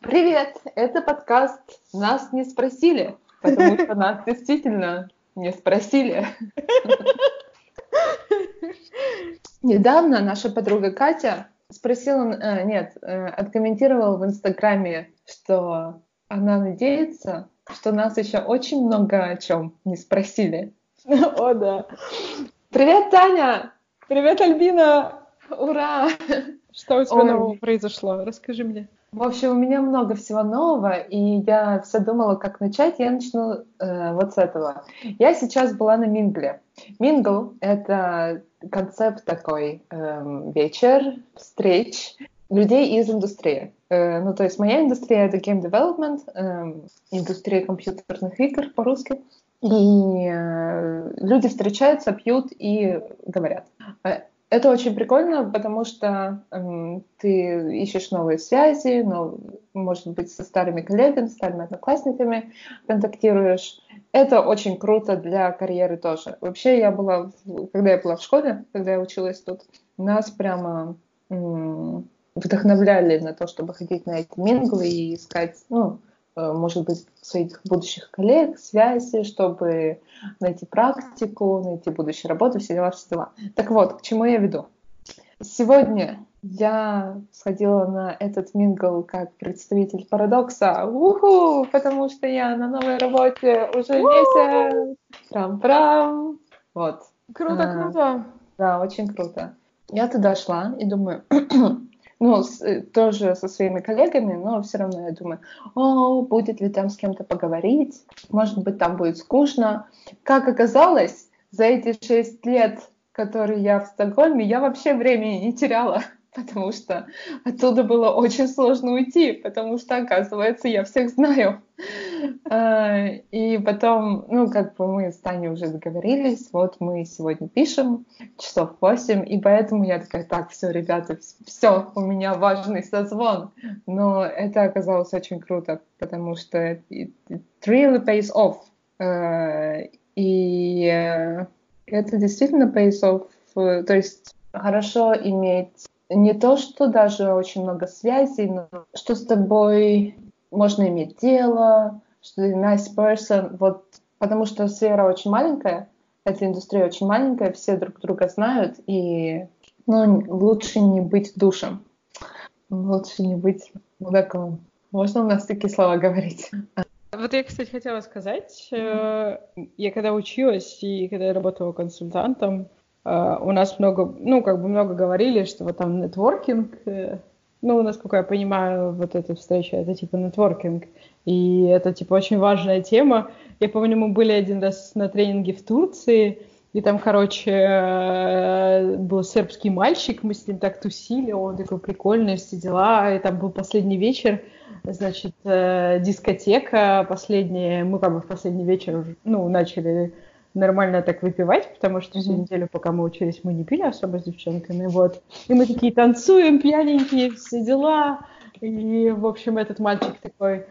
Привет! Это подкаст «Нас не спросили», потому что нас действительно не спросили. Недавно наша подруга Катя спросила, э, нет, э, откомментировала в Инстаграме, что она надеется, что нас еще очень много о чем не спросили. О, да. Привет, Таня! Привет, Альбина! Ура! Что у тебя Ой. нового произошло? Расскажи мне. В общем, у меня много всего нового, и я все думала, как начать. Я начну э, вот с этого. Я сейчас была на Мингле. Мингл — это концепт такой э, вечер, встреч людей из индустрии. Э, ну, то есть моя индустрия — это game development, э, индустрия компьютерных игр по-русски. И э, люди встречаются, пьют и говорят. Это очень прикольно, потому что эм, ты ищешь новые связи, но, может быть, со старыми коллегами, старыми одноклассниками контактируешь. Это очень круто для карьеры тоже. Вообще, я была, когда я была в школе, когда я училась тут, нас прямо эм, вдохновляли на то, чтобы ходить на эти минглы и искать, ну, может быть, своих будущих коллег, связи, чтобы найти практику, найти будущую работу, все дела, все дела. Так вот, к чему я веду? Сегодня я сходила на этот мингл как представитель парадокса, уху, потому что я на новой работе уже месяц. Трам-трам. Вот. Круто, а, круто. Да, очень круто. Я туда шла и думаю, ну, с, э, тоже со своими коллегами, но все равно я думаю, о, будет ли там с кем-то поговорить, может быть, там будет скучно. Как оказалось, за эти шесть лет, которые я в Стокгольме, я вообще времени не теряла потому что оттуда было очень сложно уйти, потому что, оказывается, я всех знаю. А, и потом, ну, как бы мы с Таней уже договорились, вот мы сегодня пишем часов 8, и поэтому я такая, так, все, ребята, все, у меня важный созвон. Но это оказалось очень круто, потому что it, it really pays off. А, и это действительно pays off, то есть хорошо иметь не то, что даже очень много связей, но что с тобой можно иметь дело, что ты nice person, вот, потому что сфера очень маленькая, эта индустрия очень маленькая, все друг друга знают, и ну, лучше не быть душем, лучше не быть мудаком. Можно у нас такие слова говорить? Вот я, кстати, хотела сказать, э, я когда училась и когда я работала консультантом, у нас много, ну, как бы много говорили, что вот там нетворкинг, э, ну, насколько я понимаю, вот эта встреча, это типа нетворкинг, и это типа очень важная тема. Я помню, мы были один раз на тренинге в Турции, и там, короче, э, был сербский мальчик, мы с ним так тусили, он такой прикольный, все дела, и там был последний вечер, значит, э, дискотека последняя, мы как бы в последний вечер, ну, начали нормально так выпивать, потому что всю неделю, пока мы учились, мы не пили особо с девчонками, вот. И мы такие танцуем, пьяненькие, все дела. И, в общем, этот мальчик такой,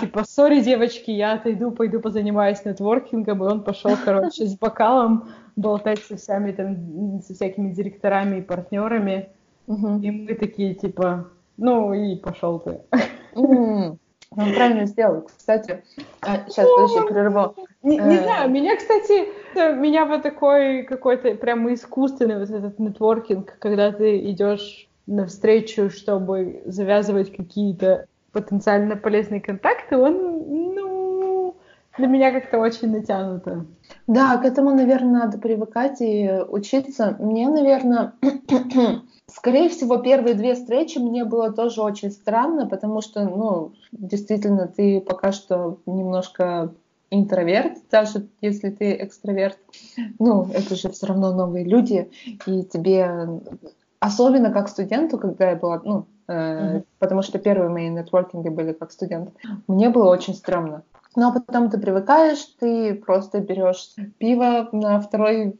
типа, сори, девочки, я отойду, пойду позанимаюсь нетворкингом, и он пошел, короче, с бокалом болтать со всеми там, со всякими директорами и партнерами. И мы такие, типа, ну и пошел ты. Он правильно сделал. Кстати, а, сейчас, подожди, прерву. Не, не э, знаю, меня, кстати, меня вот такой какой-то прямо искусственный вот этот нетворкинг, когда ты идешь навстречу, чтобы завязывать какие-то потенциально полезные контакты, он, ну, для меня как-то очень натянуто. Да, к этому, наверное, надо привыкать и учиться. Мне, наверное, Скорее всего, первые две встречи мне было тоже очень странно, потому что, ну, действительно, ты пока что немножко интроверт, даже если ты экстраверт. Ну, это же все равно новые люди, и тебе, особенно как студенту, когда я была, ну, э, mm-hmm. потому что первые мои нетворкинги были как студент, мне было очень стрёмно. Но потом ты привыкаешь, ты просто берешь пиво на второй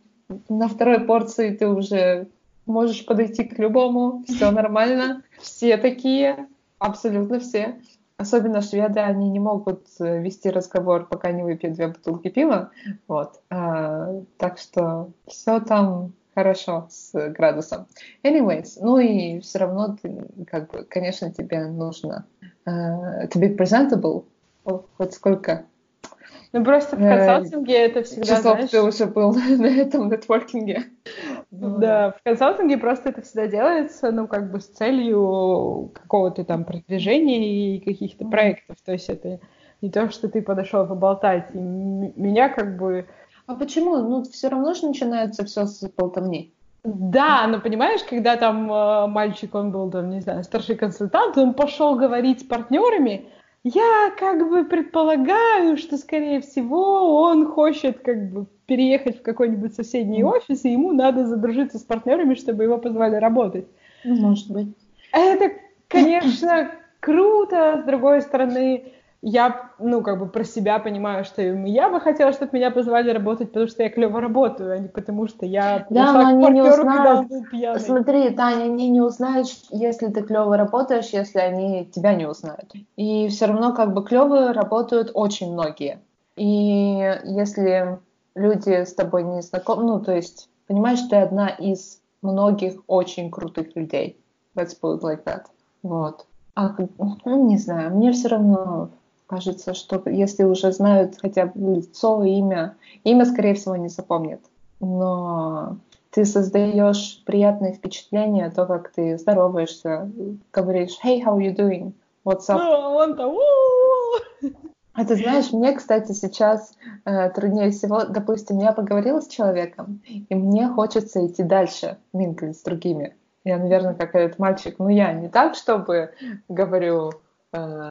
на второй порции ты уже можешь подойти к любому, все нормально. Все такие, абсолютно все. Особенно шведы, они не могут э, вести разговор, пока не выпьют две бутылки пива. Вот. А, так что все там хорошо с градусом. Anyways, ну и все равно, ты, как бы, конечно, тебе нужно uh, to be presentable. Хоть сколько? Ну, просто в консалтинге э, это всегда, Часов знаешь... ты уже был на этом нетворкинге. Да, в консалтинге просто это всегда делается, ну, как бы с целью какого-то там продвижения и каких-то проектов. То есть это не то, что ты подошел поболтать. И меня как бы... А почему? Ну, все равно же начинается все с болтовни. Да, но понимаешь, когда там э, мальчик, он был там, не знаю, старший консультант, он пошел говорить с партнерами, я как бы предполагаю, что, скорее всего, он хочет как бы переехать в какой-нибудь соседний офис, и ему надо задружиться с партнерами, чтобы его позвали работать. Ну, может быть. Это, конечно, круто, с другой стороны, я, ну, как бы про себя понимаю, что я бы хотела, чтобы меня позвали работать, потому что я клево работаю, а не потому что я да, но они не узнают. Смотри, Таня, они не узнают, если ты клево работаешь, если они тебя не узнают. И все равно как бы клево работают очень многие. И если люди с тобой не знакомы, ну, то есть, понимаешь, ты одна из многих очень крутых людей. Let's put it like that. Вот. А, ну, не знаю, мне все равно кажется, что если уже знают хотя бы лицо, имя, имя, скорее всего, не запомнят. Но ты создаешь приятное впечатление, то, как ты здороваешься, говоришь «Hey, how are you doing? What's up?» ну, он-то А ты знаешь, мне, кстати, сейчас э, труднее всего, допустим, я поговорила с человеком, и мне хочется идти дальше, минглить с другими. Я, наверное, как этот мальчик, ну я не так, чтобы говорю, э,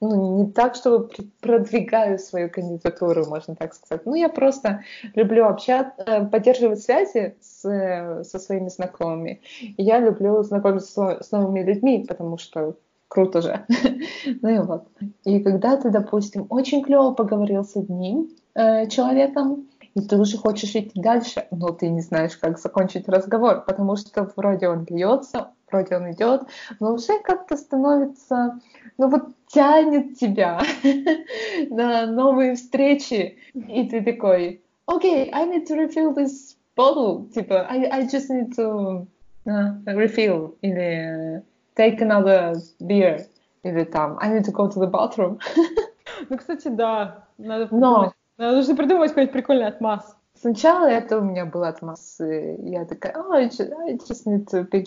ну, не так, чтобы продвигаю свою кандидатуру, можно так сказать. Ну, я просто люблю общаться, э, поддерживать связи с, со своими знакомыми. И я люблю знакомиться с новыми людьми, потому что круто же. ну и вот. И когда ты, допустим, очень клево поговорил с одним э, человеком, и ты уже хочешь идти дальше, но ты не знаешь, как закончить разговор, потому что вроде он льется, вроде он идет, но уже как-то становится, ну вот тянет тебя на новые встречи, и ты такой, окей, okay, I need to refill this bottle, типа, I, I just need to uh, refill, или take another beer, или там, I need to go to the bathroom. ну, кстати, да, надо придумать, Но... нужно придумать какой-нибудь прикольный отмаз. Сначала это у меня был отмаз, я такая, oh, I just, I just need to pick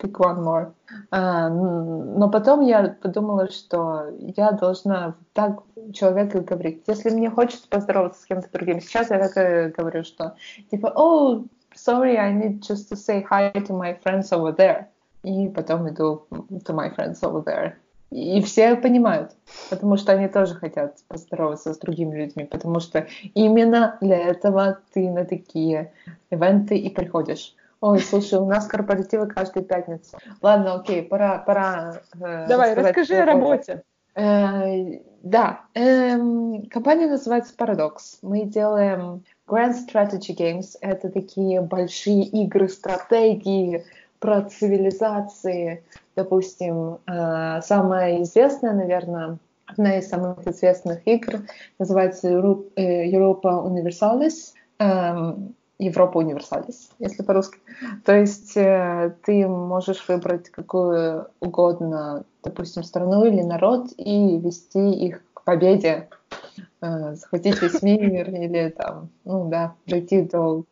pick one more. А, но потом я подумала, что я должна так человеку говорить. Если мне хочется поздороваться с кем-то другим, сейчас я так говорю, что типа, oh, sorry, I need just to say hi to my friends over there. И потом иду to my friends over there. И все понимают, потому что они тоже хотят поздороваться с другими людьми, потому что именно для этого ты на такие ивенты и приходишь. Ой, слушай, у нас корпоративы каждую пятницу. Ладно, окей, пора, пора. Э, Давай, расскажи о работе. Э, да, э, компания называется Paradox. Мы делаем Grand Strategy Games. Это такие большие игры, стратегии про цивилизации. Допустим, э, самая известная, наверное, одна из самых известных игр называется Europa Universalis. Эм, Европа универсалис, если по-русски. То есть э, ты можешь выбрать какую угодно, допустим, страну или народ и вести их к победе, э, захватить весь мир или там, ну да, дойти до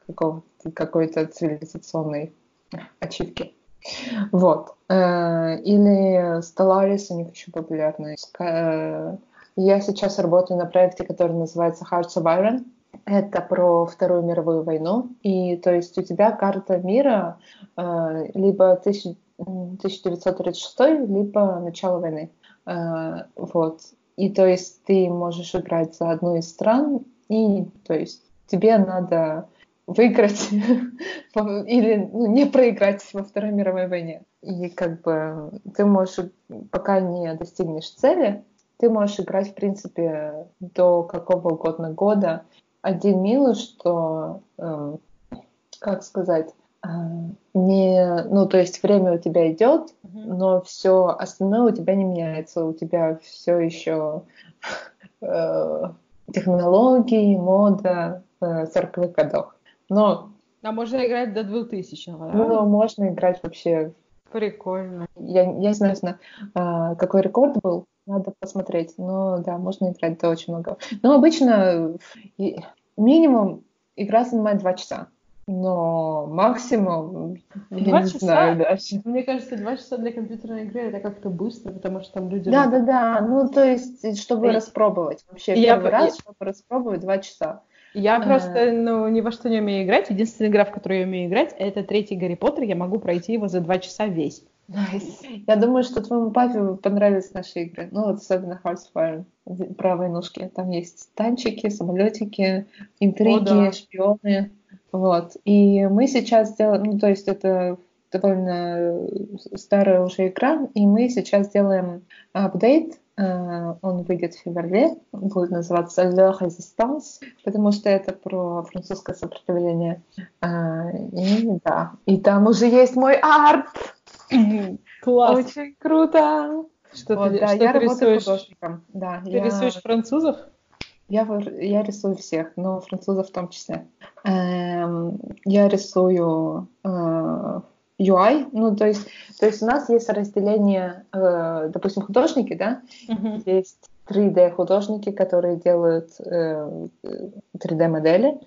какой-то цивилизационной ачивки. Вот. Э, или Stellaris, у них еще популярный. Э, я сейчас работаю на проекте, который называется Hearts of Iron. Это про Вторую мировую войну. И то есть у тебя карта мира э, либо 1936, либо начало войны. Э, вот. И то есть ты можешь играть за одну из стран, и то есть тебе надо выиграть или ну, не проиграть во Второй мировой войне. И как бы ты можешь, пока не достигнешь цели, ты можешь играть, в принципе, до какого угодно года, один минус, что, э, как сказать, э, не, ну, то есть время у тебя идет, mm-hmm. но все остальное у тебя не меняется, у тебя все еще э, технологии, мода э, 40-х годов. Но а можно играть до 2000 да? Ну, можно играть вообще Прикольно. Я, я не знаю, а, какой рекорд был, надо посмотреть. Но да, можно играть это очень много. Но обычно минимум игра занимает два часа. Но максимум, я два не часа? знаю даже. Мне кажется, два часа для компьютерной игры это как-то быстро, потому что там люди... Да, да, да. Ну, то есть, чтобы И- распробовать. Вообще, Я первый по- раз, чтобы распробовать, два часа. Я А. просто, ну, ни во что не умею играть. Единственная игра, в которую я умею играть, это третий Гарри Поттер. Я могу пройти его за два часа весь. Nice. Я думаю, что твоему папе понравились наши игры. Ну, вот особенно Iron, про войнушки. Там есть танчики, самолетики, интриги, О, да. шпионы. Вот. И мы сейчас делаем, ну, то есть это довольно старая уже игра, и мы сейчас делаем апдейт. Э, Он выйдет в феврале, будет называться La Résistance, потому что это про французское сопротивление. А, И да, и там уже есть мой арт. Класс. Очень круто. Что Вот, ты, да, что я ты работаю рисуешь? художником. Да, Ты я, рисуешь французов? я, я рисую всех, но французов в том числе. Эм, я рисую э, UI, ну то есть, то есть у нас есть разделение, э, допустим, художники, да, Мгм. есть 3D художники, которые делают э, 3D модели,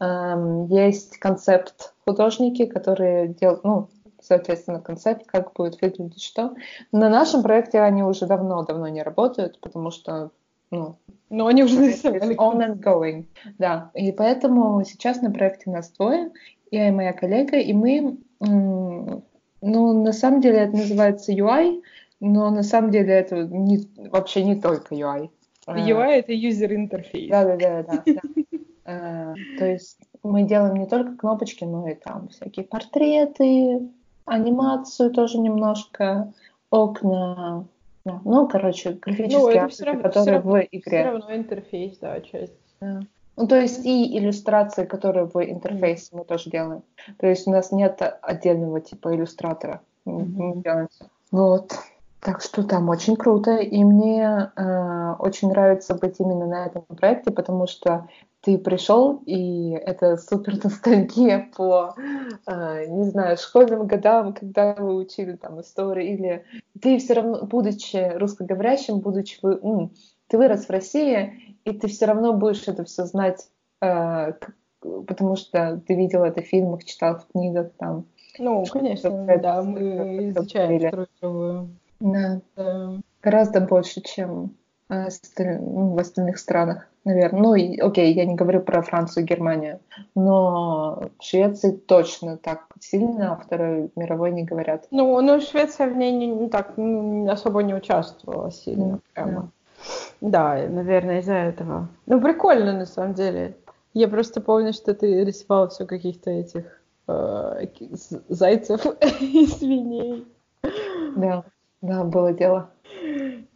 Эм, есть концепт художники, которые делают, ну, соответственно, концепт, как будет выглядеть что. На нашем проекте они уже давно-давно не работают, потому что, ну, Но они уже нарисовали. on and going, да. И поэтому сейчас на проекте нас двое, я и моя коллега, и мы, ну, на самом деле это называется UI, но на самом деле это не, вообще не только UI. Э, UI — это user интерфейс. Да, да, да, да. да. Э, То есть мы делаем не только кнопочки, но и там всякие портреты, анимацию тоже немножко, окна. Ну, короче, Ну, графические это арты, все равно, которые равно, в игре. всё равно интерфейс, да, часть. Да. Ну, то есть и иллюстрации, которые в интерфейсе мы тоже делаем. То есть у нас нет отдельного типа иллюстратора. Всё. Вот. Так что там очень круто. И мне э, очень нравится быть именно на этом проекте, потому что ты пришел, и это супер ностальгия по, э, не знаю, школьным годам, когда вы учили там историю, или ты все равно, будучи русскоговорящим, будучи, вы- м, ты вырос в России, и ты все равно будешь это все знать, э, потому что ты видел это в фильмах, читал в книгах там. Ну, конечно, да, мы изучаем. Вторую мировую. Да, Да. гораздо больше, чем э, осталь- ну, в остальных странах, наверное. Ну, и, окей, я не говорю про Францию и Германию, но в Швеции точно так сильно о Второй мировой не говорят. Ну, ну, Швеция в ней не, не так особо не участвовала сильно, Да, прямо. Да, наверное, из-за этого. Ну, прикольно, на самом деле. Я просто помню, что ты рисовал все каких-то этих э, зайцев и свиней. Да, да, было дело.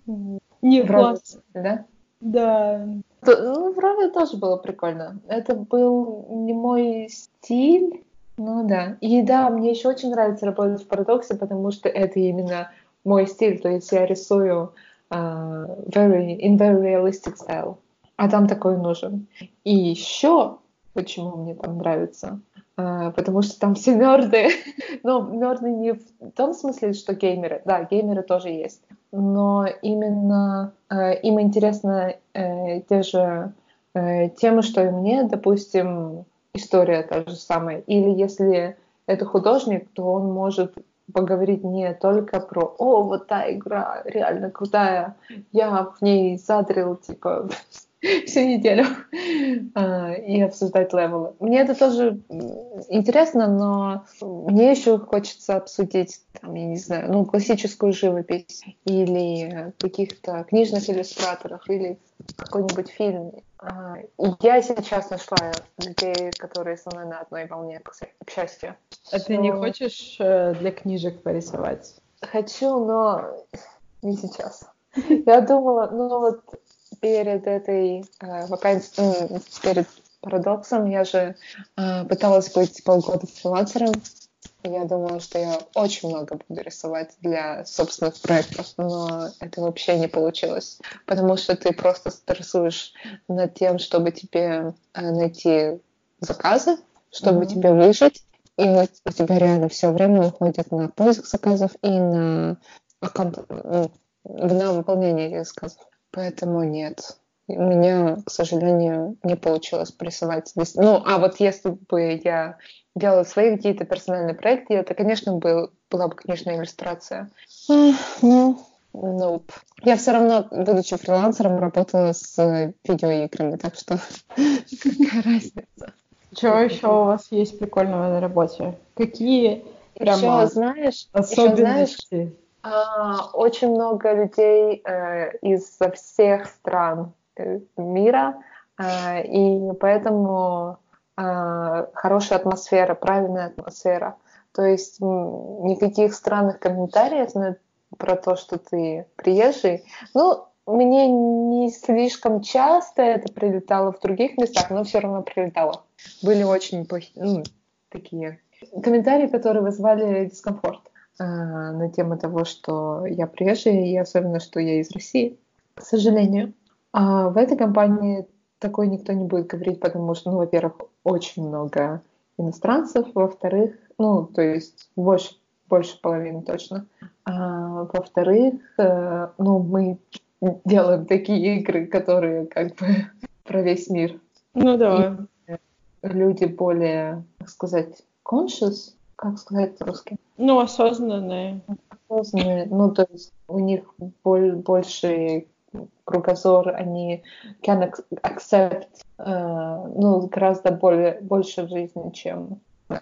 Не В класс. да? Да. Ну, в Рове тоже было прикольно. Это был не мой стиль, ну да. И да, мне еще очень нравится работать в парадоксе, потому что это именно мой стиль. То есть я рисую а, very, in very realistic style. А там такой нужен. И еще, почему мне там нравится, потому что там все нерды. Но нерды не в том смысле, что геймеры. Да, геймеры тоже есть. Но именно э, им интересно э, те же э, темы, что и мне. Допустим, история та же самая. Или если это художник, то он может поговорить не только про «О, вот та игра реально крутая, я в ней задрил, типа, всю неделю», а, и обсуждать левелы. Мне это тоже интересно, но мне еще хочется обсудить, там, я не знаю, ну, классическую живопись или каких-то книжных иллюстраторов, или какой-нибудь фильм. А, Я сейчас нашла людей, которые со мной на одной волне, к счастью. А ты не хочешь э, для книжек порисовать? Хочу, но не сейчас. Я думала, ну вот перед этой э, вакансией, ну, перед парадоксом я же э, пыталась быть полгода фрилансером. Я думала, что я очень много буду рисовать для собственных проектов, но это вообще не получилось, потому что ты просто стрессуешь над тем, чтобы тебе э, найти заказы, чтобы Мгм. тебе выжить, и вот у тебя реально все время уходит на поиск заказов и на ну, на выполнение этих заказов. Поэтому нет. У меня, к сожалению, не получилось здесь. Ну, а вот если бы я делала свои какие-то персональные проекты, это, конечно, был, была бы, конечно, иллюстрация. Ну, nope. Я все равно, будучи фрилансером, работала с видеоиграми, так что какая разница. Что еще у вас есть прикольного на работе? Какие прямо еще, знаешь, особенности? Еще, знаешь, очень много людей э, из всех стран э, мира, э, и поэтому хорошая атмосфера, правильная атмосфера. То есть никаких странных комментариев про то, что ты приезжий. Ну, мне не слишком часто это прилетало в других местах, но все равно прилетало. Были очень плохие, ну, такие комментарии, которые вызвали дискомфорт на тему того, что я приезжая, и особенно, что я из России, к сожалению. А в этой компании такое никто не будет говорить, потому что, ну, во-первых, очень много иностранцев, во-вторых, ну, то есть больше, больше половины точно. А, во-вторых, э, ну, мы делаем такие игры, которые как бы про весь мир. Ну да. И люди более, как сказать, conscious, как сказать по-русски? Ну, осознанные. Осознанные. Ну, то есть у них боль, больше кругозор, они can accept, э, ну, гораздо более, больше в жизни, чем...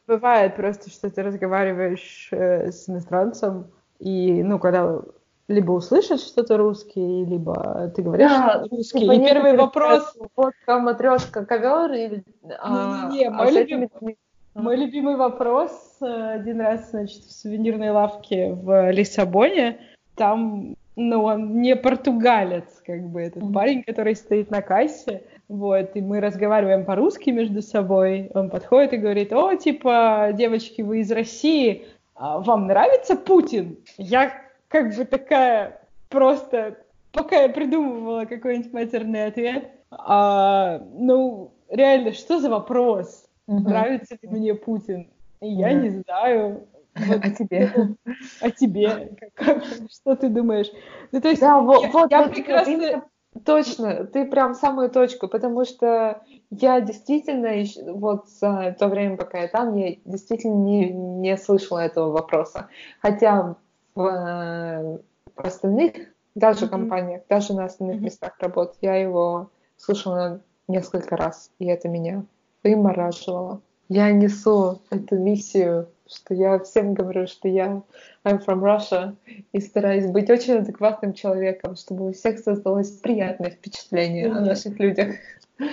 Бывает просто, что ты разговариваешь э, с иностранцем, и, ну, когда либо услышат что-то русский, либо ты говоришь да, русский. Типа и первый вопрос... Водка, матрешка, ковер или... А, не, не, а, мой, а любим... этими... мой любимый вопрос э, один раз, значит, в сувенирной лавке в Лиссабоне, там, ну, он не португалец, как бы, этот mm-hmm. парень, который стоит на кассе, вот, и мы разговариваем по-русски между собой, он подходит и говорит, о, типа, девочки, вы из России, а вам нравится Путин? Я как бы такая просто, пока я придумывала какой-нибудь матерный ответ, а, ну, реально, что за вопрос? Нравится ли мне Путин? Я да. не знаю. Вот, а тебе? А тебе? Как, что ты думаешь? Ну, то есть, да, вот, я, вот, я вот прекрасно... Точно, ты прям самую точку, потому что я действительно, вот за то время, пока я там, я действительно не, не слышала этого вопроса. Хотя в, в остальных, даже mm-hmm. компаниях, даже на остальных mm-hmm. местах работы, я его слышала несколько раз, и это меня вымораживало. Я несу эту миссию, что я всем говорю, что я I'm from Russia, и стараюсь быть очень адекватным человеком, чтобы у всех создалось приятное впечатление mm-hmm. о наших людях.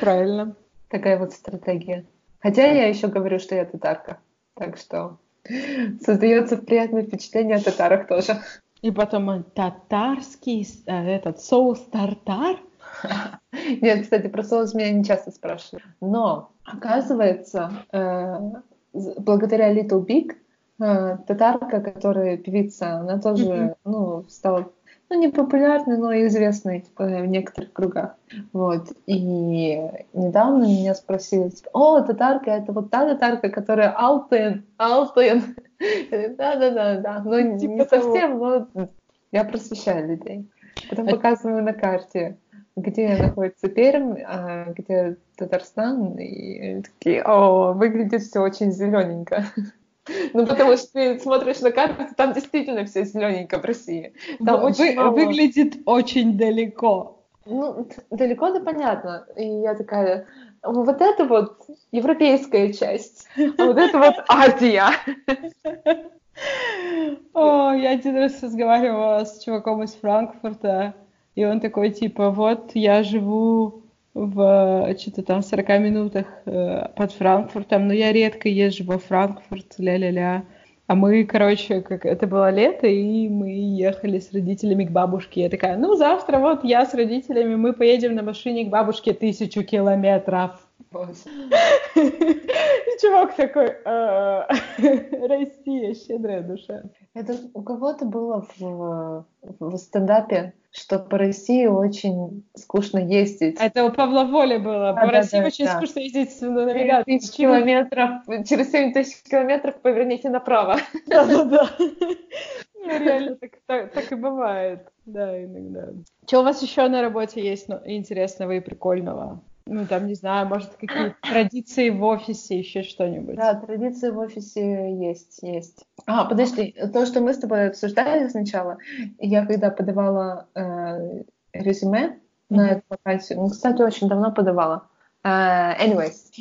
Правильно. Такая вот стратегия. Хотя я еще говорю, что я татарка. Так что Создается приятное впечатление о татарах тоже. И потом татарский, э, этот соус тартар. Нет, кстати, про соус меня не часто спрашивают. Но, оказывается, э, благодаря Little Big, э, татарка, которая певица, она тоже, ну, стала ну, не популярный, но известный э, в некоторых кругах. Вот. И недавно меня спросили, типа, о, татарка, это вот та татарка, которая Алтын, Алтын. Да-да-да, да. Ну, типа не совсем, но я просвещаю людей. Потом показываю на карте, где находится Пермь, а где Татарстан, и такие, о, выглядит все очень зелененько. Ну, потому что ты смотришь на карту, там действительно все зелененько в России. Там Вы, очень мало... Выглядит очень далеко. Ну, далеко да понятно. И я такая, вот это вот европейская часть, а вот это вот Азия. О, я один раз разговаривала с чуваком из Франкфурта, и он такой, типа, вот я живу в что-то там 40 минутах э, под Франкфуртом, но я редко езжу во Франкфурт, ля-ля-ля. А мы, короче, как это было лето, и мы ехали с родителями к бабушке. Я такая, ну, завтра вот я с родителями, мы поедем на машине к бабушке тысячу километров. И чувак такой, «Э, Россия, щедрая душа. Это у кого-то было в, в стендапе, что по России очень скучно ездить. Это у Павла Воли было. Да, по да, России да, очень да. скучно ездить на навигации. Тысяч километров, через 7 тысяч километров поверните направо. Да-да-да. Ну, реально так, так, так и бывает. Да, иногда. Что у вас еще на работе есть ну, интересного и прикольного? Ну, там, не знаю, может, какие-то традиции в офисе, еще что-нибудь. Да, традиции в офисе есть, есть. А, подожди, то, что мы с тобой обсуждали сначала, я когда подавала э, резюме на эту вакансию, ну, кстати, очень давно подавала. Uh, anyways,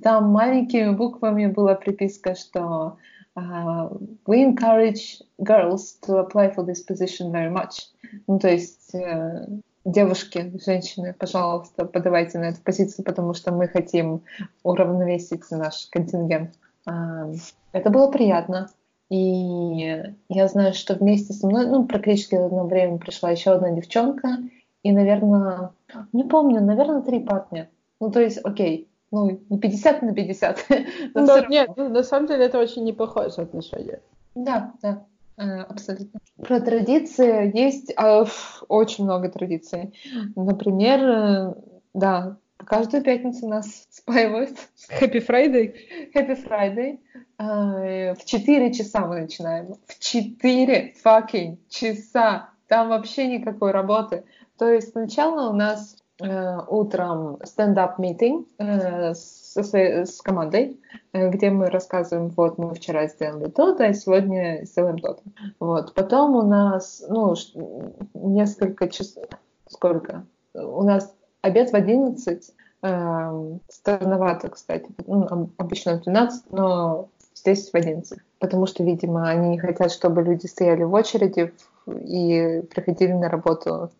там маленькими буквами была приписка, что uh, we encourage girls to apply for this position very much. Ну, то есть uh, девушки, женщины, пожалуйста, подавайте на эту позицию, потому что мы хотим уравновесить наш контингент. Это было приятно. И я знаю, что вместе со мной, ну, практически в одно время пришла еще одна девчонка, и, наверное, не помню, наверное, три парня. Ну, то есть, окей, ну, не 50 на 50. Но нет, ну, на самом деле это очень неплохое соотношение. Да, да. Э, абсолютно. Про традиции есть э, очень много традиций. Например, э, да, каждую пятницу нас спаивают. Happy Friday. Happy Friday. Э, в 4 часа мы начинаем. В 4 fucking часа. Там вообще никакой работы. То есть сначала у нас э, утром стендап митинг э, с с командой, э, где мы рассказываем, вот мы вчера сделали то-то, а сегодня сделаем то-то. Вот. Потом у нас, ну, несколько часов, сколько? У нас обед в 11, э, странновато, кстати, ну, обычно в 12, но здесь в 11. Потому что, видимо, они не хотят, чтобы люди стояли в очереди и приходили на работу.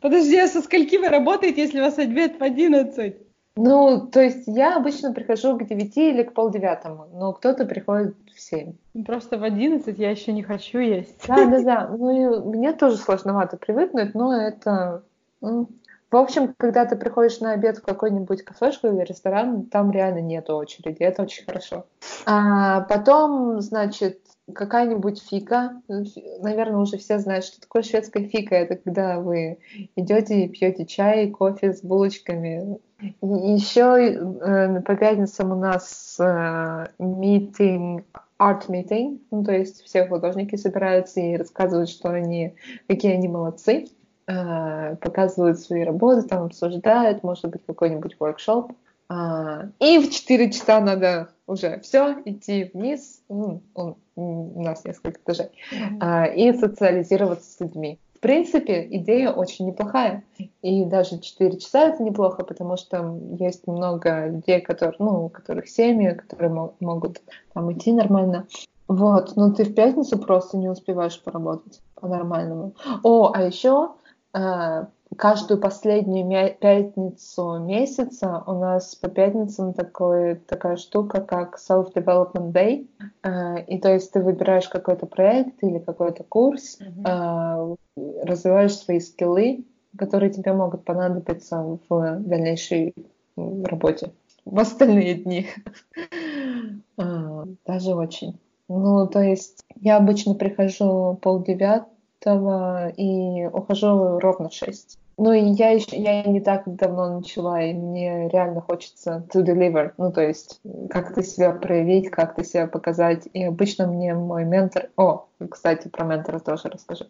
Подожди, а со скольки вы работаете, если у вас обед в 11? Ну, то есть я обычно прихожу к девяти или к полдевятому, но кто-то приходит в семь. Ну, просто в одиннадцать я еще не хочу есть. Да, да, да. Ну, и мне тоже сложновато привыкнуть, но это... Ну, в общем, когда ты приходишь на обед в какой-нибудь кафешку или ресторан, там реально нет очереди, это очень хорошо. А потом, значит, какая-нибудь fika. Наверное, уже все знают, что такое шведская fika. Это когда вы идете и пьете чай, кофе с булочками. Еще э, по пятницам у нас э, митинг, арт митинг, ну, то есть все художники собираются и рассказывают, что они, какие они молодцы, э, показывают свои работы, там обсуждают, может быть, какой-нибудь воркшоп. А, и в 4 часа надо уже все, идти вниз, ну, у нас несколько этажей, mm-hmm. и социализироваться с людьми. В принципе, идея очень неплохая. И даже 4 часа это неплохо, потому что есть много людей, которые, ну, у которых семьи, которые могут там идти нормально. Вот, но ты в пятницу просто не успеваешь поработать по-нормальному. О, а еще э, каждую последнюю пятницу месяца у нас по пятницам такой, такая штука, как Self-Development Day. Uh, и то есть ты выбираешь какой-то проект или какой-то курс, uh, развиваешь свои скиллы, которые тебе могут понадобиться в дальнейшей работе. В остальные дни. даже очень. Ну, то есть я обычно прихожу полдевятого и ухожу ровно в шесть. Ну, и я еще я не так давно начала, и мне реально хочется to deliver. Ну, то есть, как-то себя проявить, как-то себя показать. И обычно мне мой ментор... О, кстати, про ментора тоже расскажу.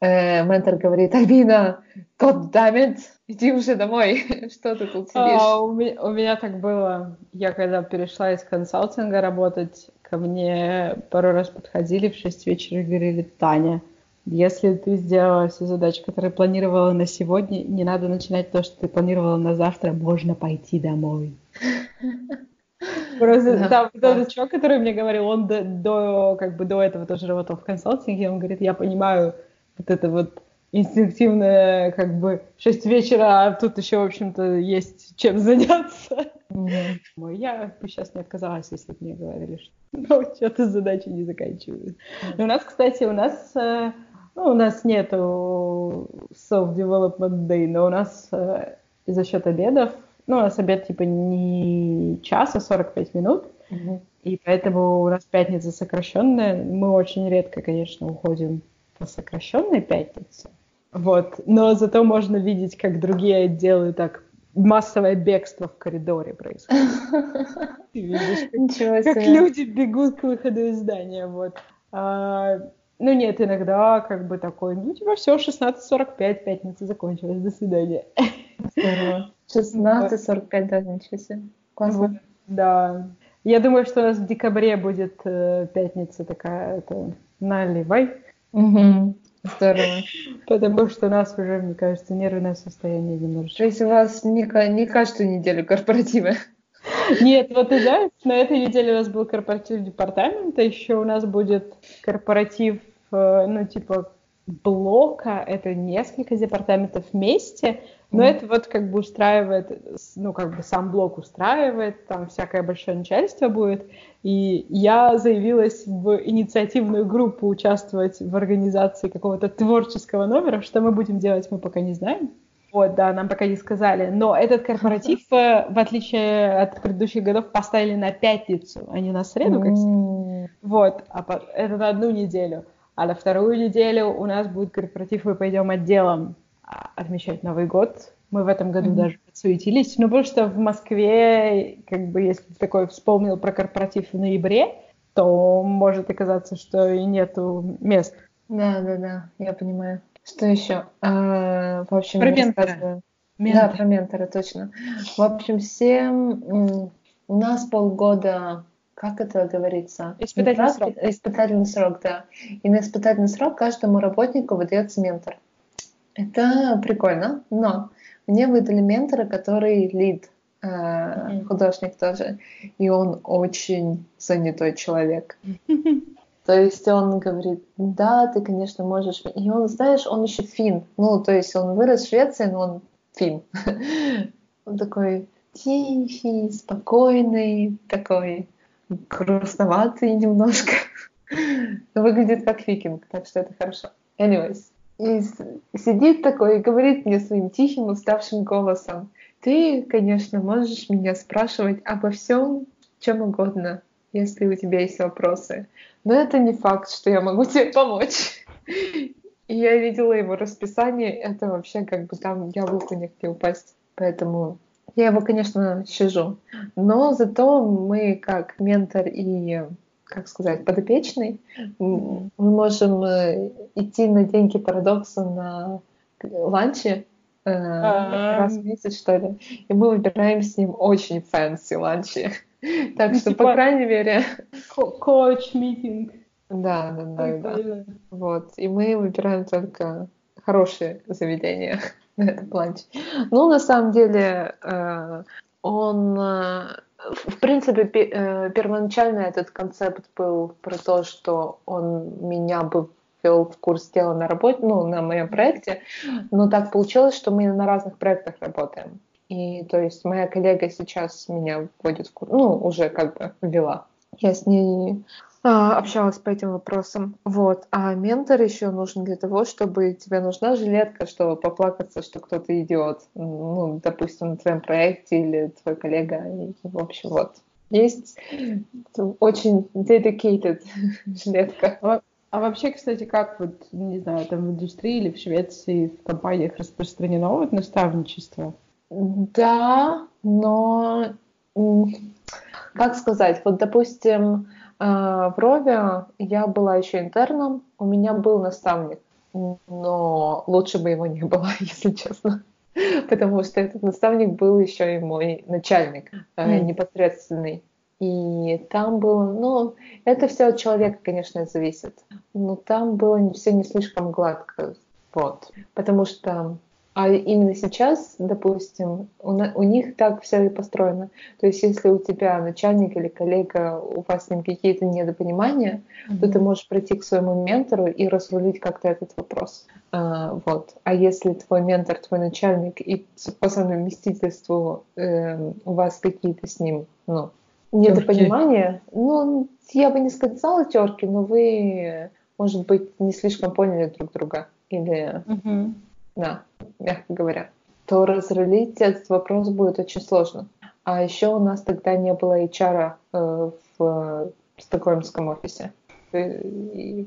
Э, ментор говорит, Альбина, God damn иди уже домой, что ты тут сидишь? А, у, меня, у меня так было. Я когда перешла из консалтинга работать, ко мне пару раз подходили в 6 вечера и говорили, Таня, если ты сделала все задачи, которые планировала на сегодня, не надо начинать то, что ты планировала на завтра, можно пойти домой. Просто да, там да. тот чувак, который мне говорил, он до, до, как бы до этого тоже работал в консалтинге, он говорит, я понимаю вот это вот инстинктивное, как бы, 6 вечера, а тут еще, в общем-то, есть чем заняться. Mm-hmm. Я бы сейчас не отказалась, если бы мне говорили, что ну, что-то задачи не заканчивают. Mm-hmm. У нас, кстати, у нас э, ну, у нас нету self-development day, но у нас э, за счет обедов, ну, у нас обед типа не час, а 45 минут, mm-hmm. И поэтому у нас пятница сокращенная. Мы очень редко, конечно, уходим по сокращенной пятнице. Вот. Но зато можно видеть, как другие отделы так массовое бегство в коридоре происходит. Ты видишь, как, как люди бегут к выходу из здания. Вот. А, ну нет, иногда как бы такой, ну типа все, 16.45, пятница закончилась, до свидания. Здорово. 16.45, да, ничего себе. Классно. Да. Я думаю, что у нас в декабре будет э, пятница такая, это наливай. Угу. Здорово. Потому что у нас уже, мне кажется, нервное состояние немножечко. То есть у вас не, не каждую неделю корпоративы? Нет, вот ты знаешь, на этой неделе у нас был корпоратив департамента, еще у нас будет корпоратив, э, ну, типа, блока, это несколько департаментов вместе, но mm. это вот как бы устраивает, ну, как бы сам блок устраивает, там всякое большое начальство будет, и я заявилась в инициативную группу участвовать в организации какого-то творческого номера, что мы будем делать, мы пока не знаем. Вот, да, нам пока не сказали. Но этот корпоратив, э, в отличие от предыдущих годов, поставили на пятницу, а не на среду, как mm. Вот, а это на одну неделю. А на вторую неделю у нас будет корпоратив, мы пойдем отделом а, отмечать Новый год. Мы в этом году mm-hmm. даже подсуетились. Ну, потому что в Москве, как бы, если ты такой вспомнил про корпоратив в ноябре, то может оказаться, что и нету мест. Да, да, да, я понимаю. Что еще? А, в общем, про ментора. Да, про ментора, точно. В общем, все у нас полгода как это говорится? Испытательный срок. Испытательный срок, да. И на испытательный срок каждому работнику выдается ментор. Это прикольно, но мне выдали ментора, который лид, э, mm-hmm. художник тоже, и он очень занятой человек. То есть он говорит, да, ты, конечно, можешь... И он, знаешь, он еще фин. Ну, то есть он вырос в Швеции, но он фин. Он такой тихий, спокойный, такой грустноватый немножко. Выглядит как викинг, так что это хорошо. Anyways. И сидит такой и говорит мне своим тихим, уставшим голосом. Ты, конечно, можешь меня спрашивать обо всем, чем угодно, если у тебя есть вопросы. Но это не факт, что я могу тебе помочь. И я видела его расписание, это вообще как бы там яблоку негде упасть. Поэтому я его, конечно, щажу. Но зато мы как ментор и как сказать, подопечный, мы можем э, идти на деньги парадокса на ланчи э, раз в месяц, что ли. И мы выбираем с ним очень fancy ланчи. Так что, по типа крайней мере... Coach meeting. Да, да, да. Вот. И мы выбираем только хорошие заведения на этот ланч. Ну, на самом деле, э, он в принципе, э, первоначально этот концепт был про то, что он меня бы ввел в курс дела на работе, ну, на моем проекте, но так получилось, что мы на разных проектах работаем. И то есть моя коллега сейчас меня вводит в курс, ну, уже как бы ввела. Я с ней а, общалась по этим вопросам. Вот. А ментор еще нужен для того, чтобы тебе нужна жилетка, чтобы поплакаться, что кто-то идиот. Ну, допустим, на твоем проекте или твой коллега. И, в общем, вот. Есть очень dedicated жилетка. А, вообще, кстати, как вот, не знаю, там в индустрии или в Швеции, в компаниях распространено вот наставничество? Да, но как сказать, вот, допустим, а, в Рове я была еще интерном, у меня был наставник, но лучше бы его не было, если честно. Потому что этот наставник был еще и мой начальник mm. непосредственный. И там было, ну, это все от человека, конечно, зависит. Но там было все не слишком гладко. Вот. Потому что а именно сейчас, допустим, у, на, у них так все и построено. То есть, если у тебя начальник или коллега, у вас с ним какие-то недопонимания, mm-hmm. то ты можешь прийти к своему ментору и разрулить как-то этот вопрос. А, вот. А если твой ментор, твой начальник, и по совместительству э, у вас какие-то с ним ну, недопонимания, ну, я бы не сказала терки, но вы, может быть, не слишком поняли друг друга. Или... Mm-hmm да, мягко говоря, то разрулить этот вопрос будет очень сложно. А еще у нас тогда не было HR э, в стокгольмском офисе.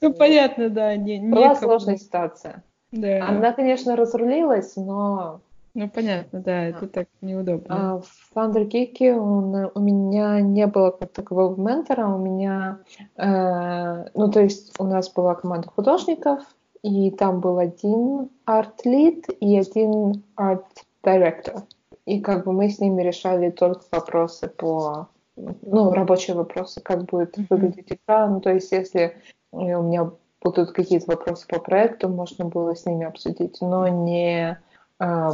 Ну, понятно, да. Была сложная ситуация. Да. Она, конечно, разрулилась, но... Ну, понятно, да, это так неудобно. А в Андеркике у меня не было как такового ментора, у меня... Э, ну, то есть у нас была команда художников, и там был один арт-лид и один арт-директор. И как бы мы с ними решали только вопросы по ну, рабочие вопросы, как будет mm-hmm. выглядеть экран. Ну, то есть, если у меня будут какие-то вопросы по проекту, можно было с ними обсудить, но не а,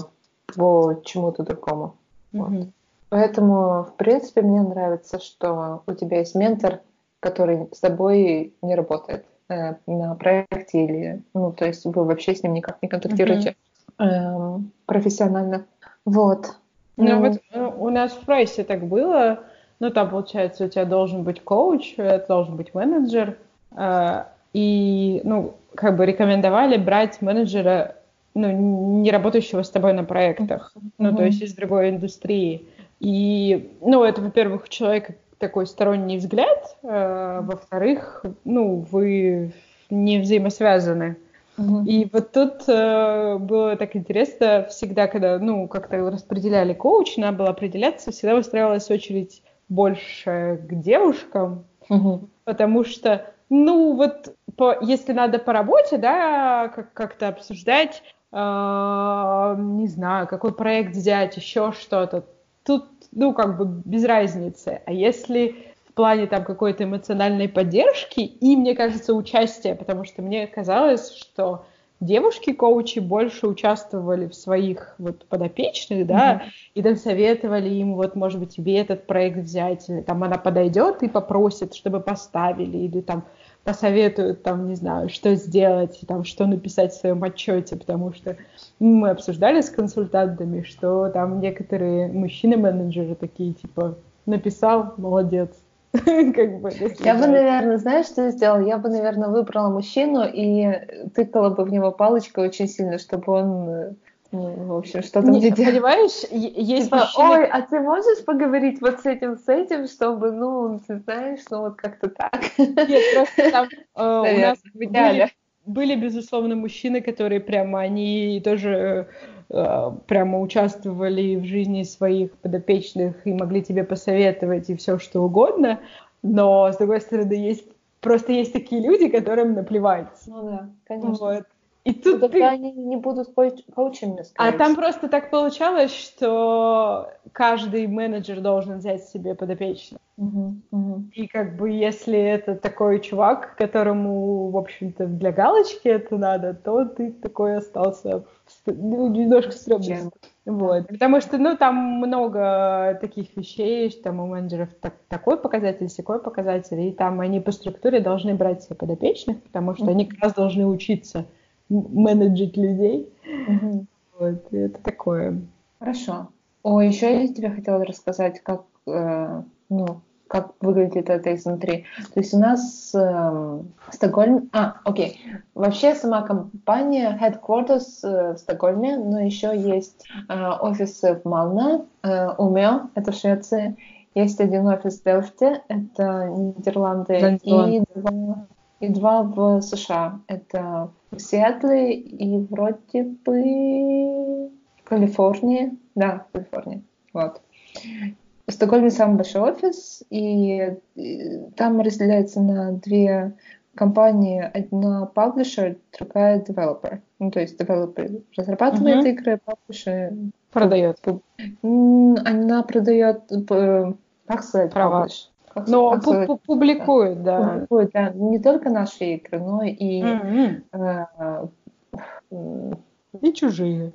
по чему-то другому. Mm-hmm. Вот. Поэтому, в принципе, мне нравится, что у тебя есть ментор, который с тобой не работает э, на проекте или, ну, то есть вы вообще с ним никак не контактируете mm-hmm. э, профессионально. Вот. Ну, ну вот э, у нас в прайсе так было, ну, там, получается, у тебя должен быть коуч, это должен быть менеджер, э, и, ну, как бы рекомендовали брать менеджера, ну, не работающего с тобой на проектах, mm-hmm. ну, то есть из другой индустрии. И, ну, это, во-первых, у человека такой сторонний взгляд, э, во-вторых, ну, вы не взаимосвязаны. Mm-hmm. И вот тут э, было так интересно, всегда, когда, ну, как-то распределяли коуч, надо было определяться, всегда выстраивалась очередь больше к девушкам, угу. потому что, ну, вот по, если надо по работе, да, как- как-то обсуждать, не знаю, какой проект взять, еще что-то, тут, ну, как бы без разницы. А если в плане там какой-то эмоциональной поддержки и, мне кажется, участия, потому что мне казалось, что девушки-коучи больше участвовали в своих вот подопечных, да, mm-hmm. и там советовали им, вот, может быть, тебе этот проект взять, или там она подойдет и попросит, чтобы поставили, или там посоветуют, там, не знаю, что сделать, там, что написать в своем отчете, потому что мы обсуждали с консультантами, что там некоторые мужчины-менеджеры такие, типа, написал, молодец, как бы, я бы, наверное, знаешь, что сделала? Я бы, наверное, выбрала мужчину и тыкала бы в него палочкой очень сильно, чтобы он в общем, что там не, делал. Понимаешь, есть типа, мужчины... Ой, а ты можешь поговорить вот с этим, с этим, чтобы, ну, ты знаешь, ну, вот как-то так. Нет, просто там э, у нас были, были, безусловно, мужчины, которые прямо, они тоже Э, прямо участвовали в жизни своих подопечных и могли тебе посоветовать и все что угодно, но с другой стороны есть просто есть такие люди, которым наплевать. Ну да, конечно. Вот. И тут ну, ты... они не будут коуч... коучами, А там просто так получалось, что каждый менеджер должен взять себе подопечного. Угу, угу. И как бы если это такой чувак, которому, в общем-то, для галочки это надо, то ты такой остался ну, немножко стрёмно. Вот. Потому что, ну, там много таких вещей, что там у менеджеров так, такой показатель, такой показатель, и там они по структуре должны брать себе подопечных, потому что mm-hmm. они как раз должны учиться менеджить людей. Mm-hmm. Вот, и это такое. Хорошо. О, еще я тебе хотела рассказать, как, э, ну, как выглядит это изнутри. То есть у нас э, Стокгольм... А, окей. Вообще сама компания headquarters э, в Стокгольме, но еще есть э, офисы в Малме, э, Умео, это в Швеции. Есть один офис в Делфте, это Нидерланды, и два, и два в США. Это в Сиэтле и вроде бы в Калифорнии. Да, в Калифорнии. Вот. В Стокгольме самый большой офис, и там разделяется на две компании. Одна publisher, другая developer. Ну, то есть developer разрабатывает uh-huh. игры, publisher продает. Она продает, как сказать, права. Как, но сказать, публикует, да. да. Публикует, да. Не только наши игры, но и... Mm-hmm. Э, и чужие.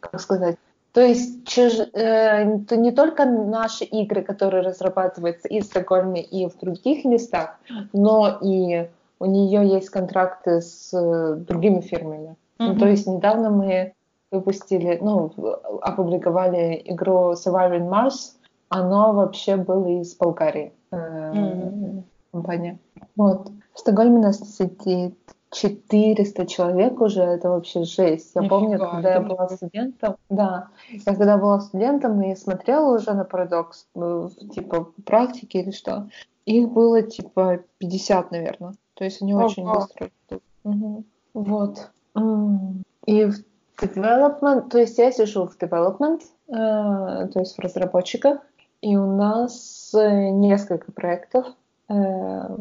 Как сказать? То есть чуж... э, то не только наши игры, которые разрабатываются и в Стокгольме, и в других местах, но и у нее есть контракты с э, другими фирмами. Mm-hmm. Ну, то есть недавно мы выпустили, ну, опубликовали игру Surviving Mars. Оно вообще было из Болгарии. Э, mm-hmm. Компания. Вот. В Стокгольме нас сидит 400 человек уже, это вообще жесть. Я Нифига, помню, когда я была студентом, да, я когда была студентом и смотрела уже на парадокс, ну, типа практики или что, их было типа 50, наверное. То есть они очень Ого. быстро идут. Мгм. Вот. И в development, то есть я сижу в development, э, то есть в разработчиках, и у нас э, несколько проектов. Э,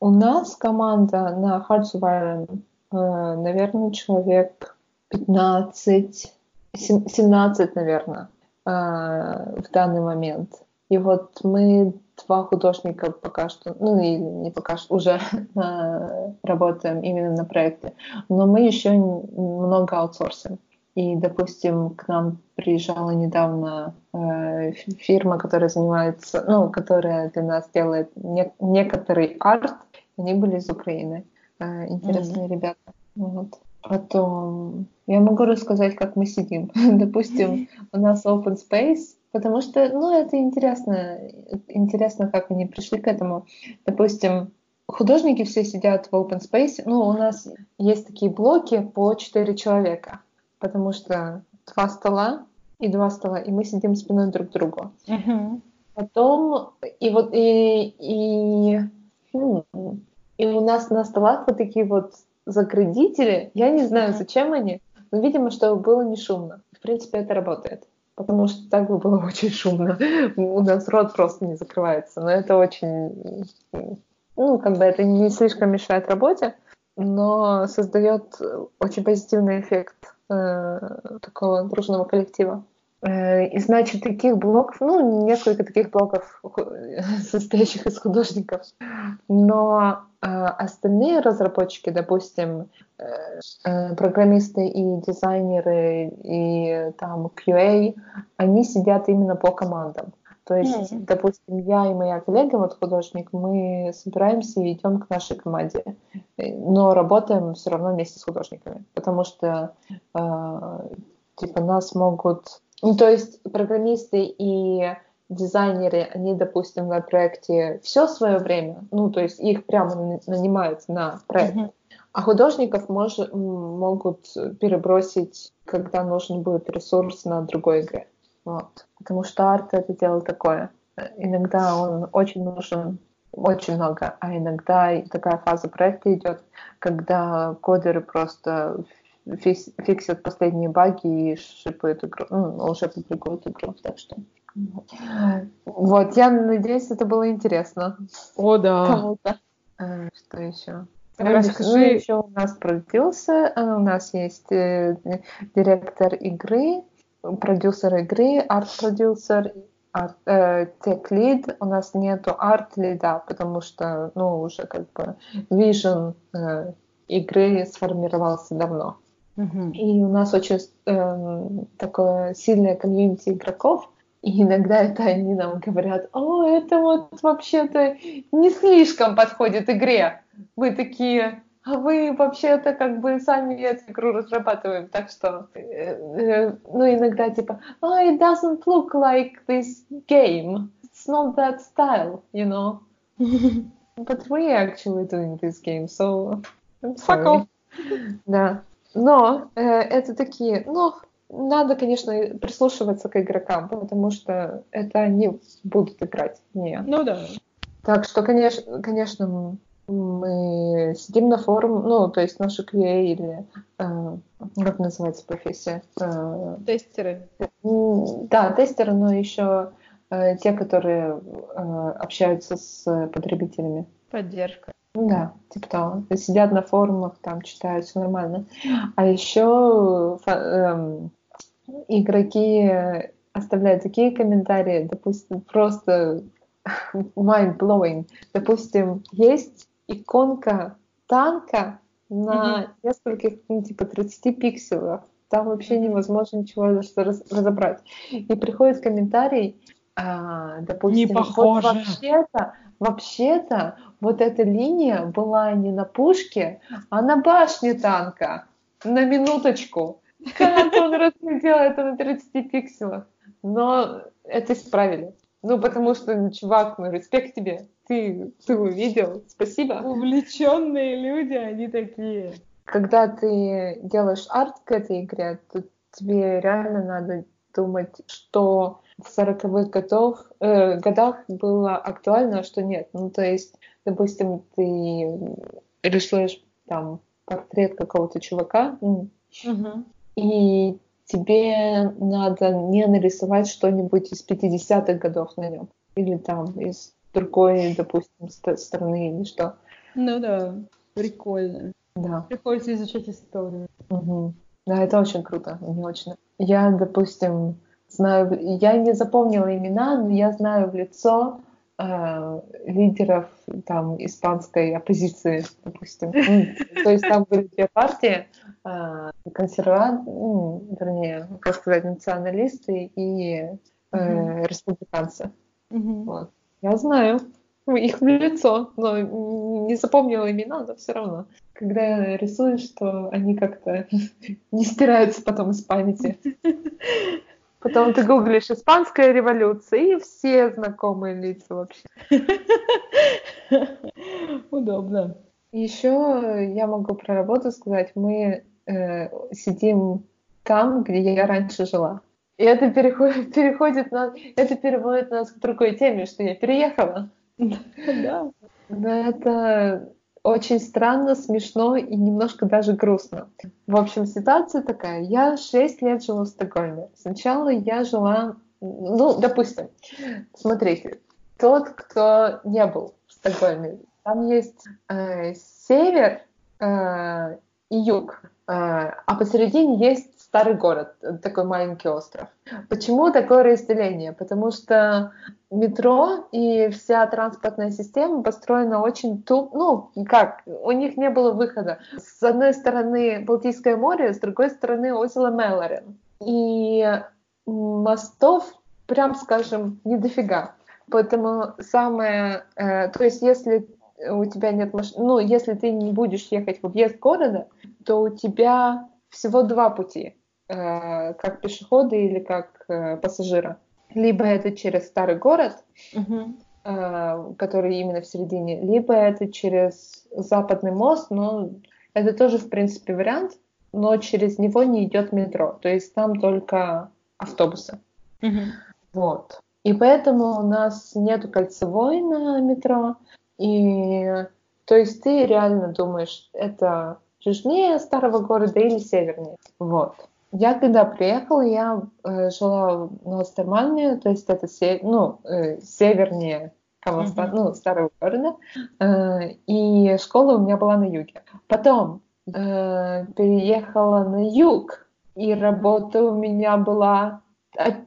у нас команда на Hearts of Iron, э, наверное, человек 15, сем- 17, наверное, в данный момент. И вот мы два художника пока что, ну и не пока что, уже работаем именно на проекте, но мы еще много аутсорсим. И, допустим, к нам приезжала недавно э, фи- фирма, которая занимается, ну, которая для нас делает не- некоторый арт. Они были из Украины. Э, интересные ребята. Вот. Потом я могу рассказать, как мы сидим. Допустим, у нас open space, потому что, ну, это интересно, интересно, как они пришли к этому. Допустим, художники все сидят в open space. Ну, у нас есть такие блоки по 4 человека, потому что два стола и два стола, и мы сидим спиной друг к другу. Мгм. Потом, и вот, и, и, хм, и у нас на столах вот такие вот заградители. Я не знаю, зачем они, но, видимо, чтобы было не шумно. В принципе, это работает. Потому что так бы было очень шумно. У нас рот просто не закрывается. Но это очень... Ну, как бы это не слишком мешает работе, но создает очень позитивный эффект такого дружного коллектива. Э, И значит, таких блоков, ну, несколько таких блоков, состоящих из художников. Но э, остальные разработчики, допустим, э, э, программисты и дизайнеры, и там QA, они сидят именно по командам. То есть, Мгм. допустим, я и моя коллега, вот художник, мы собираемся и идем к нашей команде, Э, но работаем все равно вместе с художниками, потому что э, типа нас могут, ну то есть программисты и дизайнеры, они, допустим, на проекте все свое время, ну то есть их прямо на- нанимают на проект, Мгм. а художников мож- могут перебросить, когда нужен будет ресурс на другой игре. Вот. Потому что арт это дело такое. Иногда он очень нужен, очень много, а иногда и такая фаза проекта идет, когда кодеры просто фиксят последние баги и шипают игру, ну, уже публикуют игру. Так что вот. Я надеюсь, это было интересно О, да. кому-то. Э, Что еще? Расскажи. Ну, еще у нас продюсер, э, у нас есть э, директор игры, продюсер игры, арт-продюсер, арт, э, тех-лид. У нас нету арт-лида, потому что, ну, уже как бы вижен э, игры сформировался давно. Мгм. И у нас очень эм, такое сильное комьюнити игроков. И иногда это они нам говорят, о, это вот вообще-то не слишком подходит игре. Мы такие, а вы вообще-то как бы сами эту игру разрабатываем, так что, э, э, ну, иногда типа, oh, it doesn't look like this game. It's not that style, you know. But we're actually doing this game, so I'm Fuck sorry. off. Да. Но э, это такие, ну, надо, конечно, прислушиваться к игрокам, потому что это они будут играть, не. Ну да. Так что, конечно, конечно, мы сидим на форум, ну, то есть наши QA или э, как называется профессия? Э, Тестеры. да, тестеры, но еще э, те, которые э, общаются с потребителями. Поддержка. Ну Да, типа того. Сидят на форумах, там читают, все нормально. А еще эм, игроки оставляют такие комментарии, допустим, просто mind-blowing. Допустим, есть иконка танка на нескольких, ну, типа, 30 пикселах. Там вообще невозможно ничего раз- раз- разобрать. И приходит комментарий, а, допустим, вот похоже. вообще-то, вообще-то, вот эта линия была не на пушке, а на башне танка. На минуточку. Как он разглядел это на 30 пикселах? Но это исправили. Ну, потому что, чувак, ну, респект тебе. Ты, ты увидел. Спасибо. Увлеченные люди, они такие. Когда ты делаешь арт к этой игре, то тебе реально надо думать, что в 40-х годов, э, годах было актуально, а что нет. Ну, то есть, допустим, ты рисуешь там портрет какого-то чувака, угу. и тебе надо не нарисовать что-нибудь из 50-х годов на нем. Или там из другой, допустим, страны или что. Ну да, прикольно. Да. Приходится изучать историю. Угу. Да, это очень круто, мне очень. Я, допустим, знаю, я не запомнила имена, но я знаю в лицо лидеров там испанской оппозиции, допустим. То есть там были две партии, э, консерваторы, ну, вернее, как сказать, националисты и э, республиканцы. Вот. Я знаю их в лицо, но не запомнила имена, но все равно. Когда рисуешь, то они как-то не стираются потом из памяти. Потом ты гуглишь «Испанская революция» и все знакомые лица вообще. Удобно. Еще я могу про работу сказать. Мы э, сидим там, где я раньше жила. И это переходит, переходит на, это переводит нас к другой теме, что я переехала. Да. Но это очень странно, смешно и немножко даже грустно. В общем, ситуация такая. Я 6 лет жила в Стокгольме. Сначала я жила, ну, допустим, смотрите, тот, кто не был в Стокгольме, там есть э, север э, и юг, э, а посередине есть старый город, такой маленький остров. Почему такое разделение? Потому что метро и вся транспортная система построена очень туп, ну как, у них не было выхода. С одной стороны Балтийское море, с другой стороны озеро Мелорин. И мостов, прям скажем, не дофига. Поэтому самое, э, то есть если у тебя нет машины, ну если ты не будешь ехать в объезд города, то у тебя всего два пути. Э, как пешехода или как э, пассажира. Либо это через старый город, угу. который именно в середине, либо это через западный мост, но это тоже, в принципе, вариант, но через него не идет метро, то есть там только автобусы. Угу. Вот. И поэтому у нас нету кольцевой на метро, и то есть ты реально думаешь, это южнее старого города или севернее. Вот. Я когда приехала, я э, жила в Новостермальне, то есть это се, ну, э, севернее Камаста, mm-hmm. ну, старого города, э, и школа у меня была на юге. Потом э, переехала на юг, и работа у меня была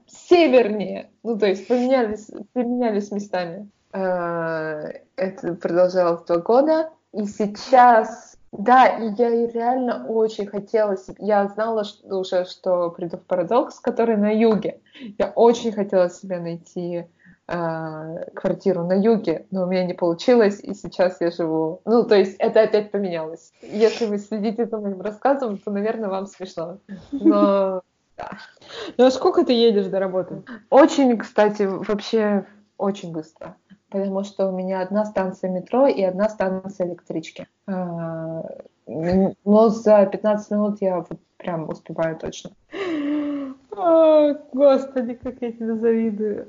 севернее, ну, то есть поменялись, поменялись местами. Э, это продолжалось два года, и сейчас да, и я реально очень хотела, я знала что, уже, что приду в парадокс, который на юге. Я очень хотела себе найти э, квартиру на юге, но у меня не получилось, и сейчас я живу. Ну, то есть это опять поменялось. Если вы следите за моим рассказом, то, наверное, вам смешно. Но да. Ну а сколько ты едешь до работы? Очень, кстати, вообще очень быстро потому что у меня одна станция метро и одна станция электрички. А, но за 15 минут я вот прям успеваю точно. О, господи, как я тебе завидую.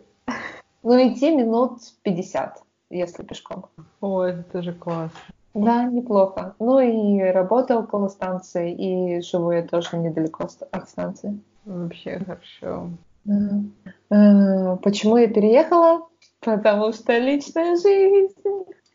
Ну, идти минут 50, если пешком. О, это тоже классно. Да, неплохо. Ну и работа около станции, и живу я тоже недалеко от станции. Вообще хорошо. Да. А, почему я переехала? Потому что личная жизнь.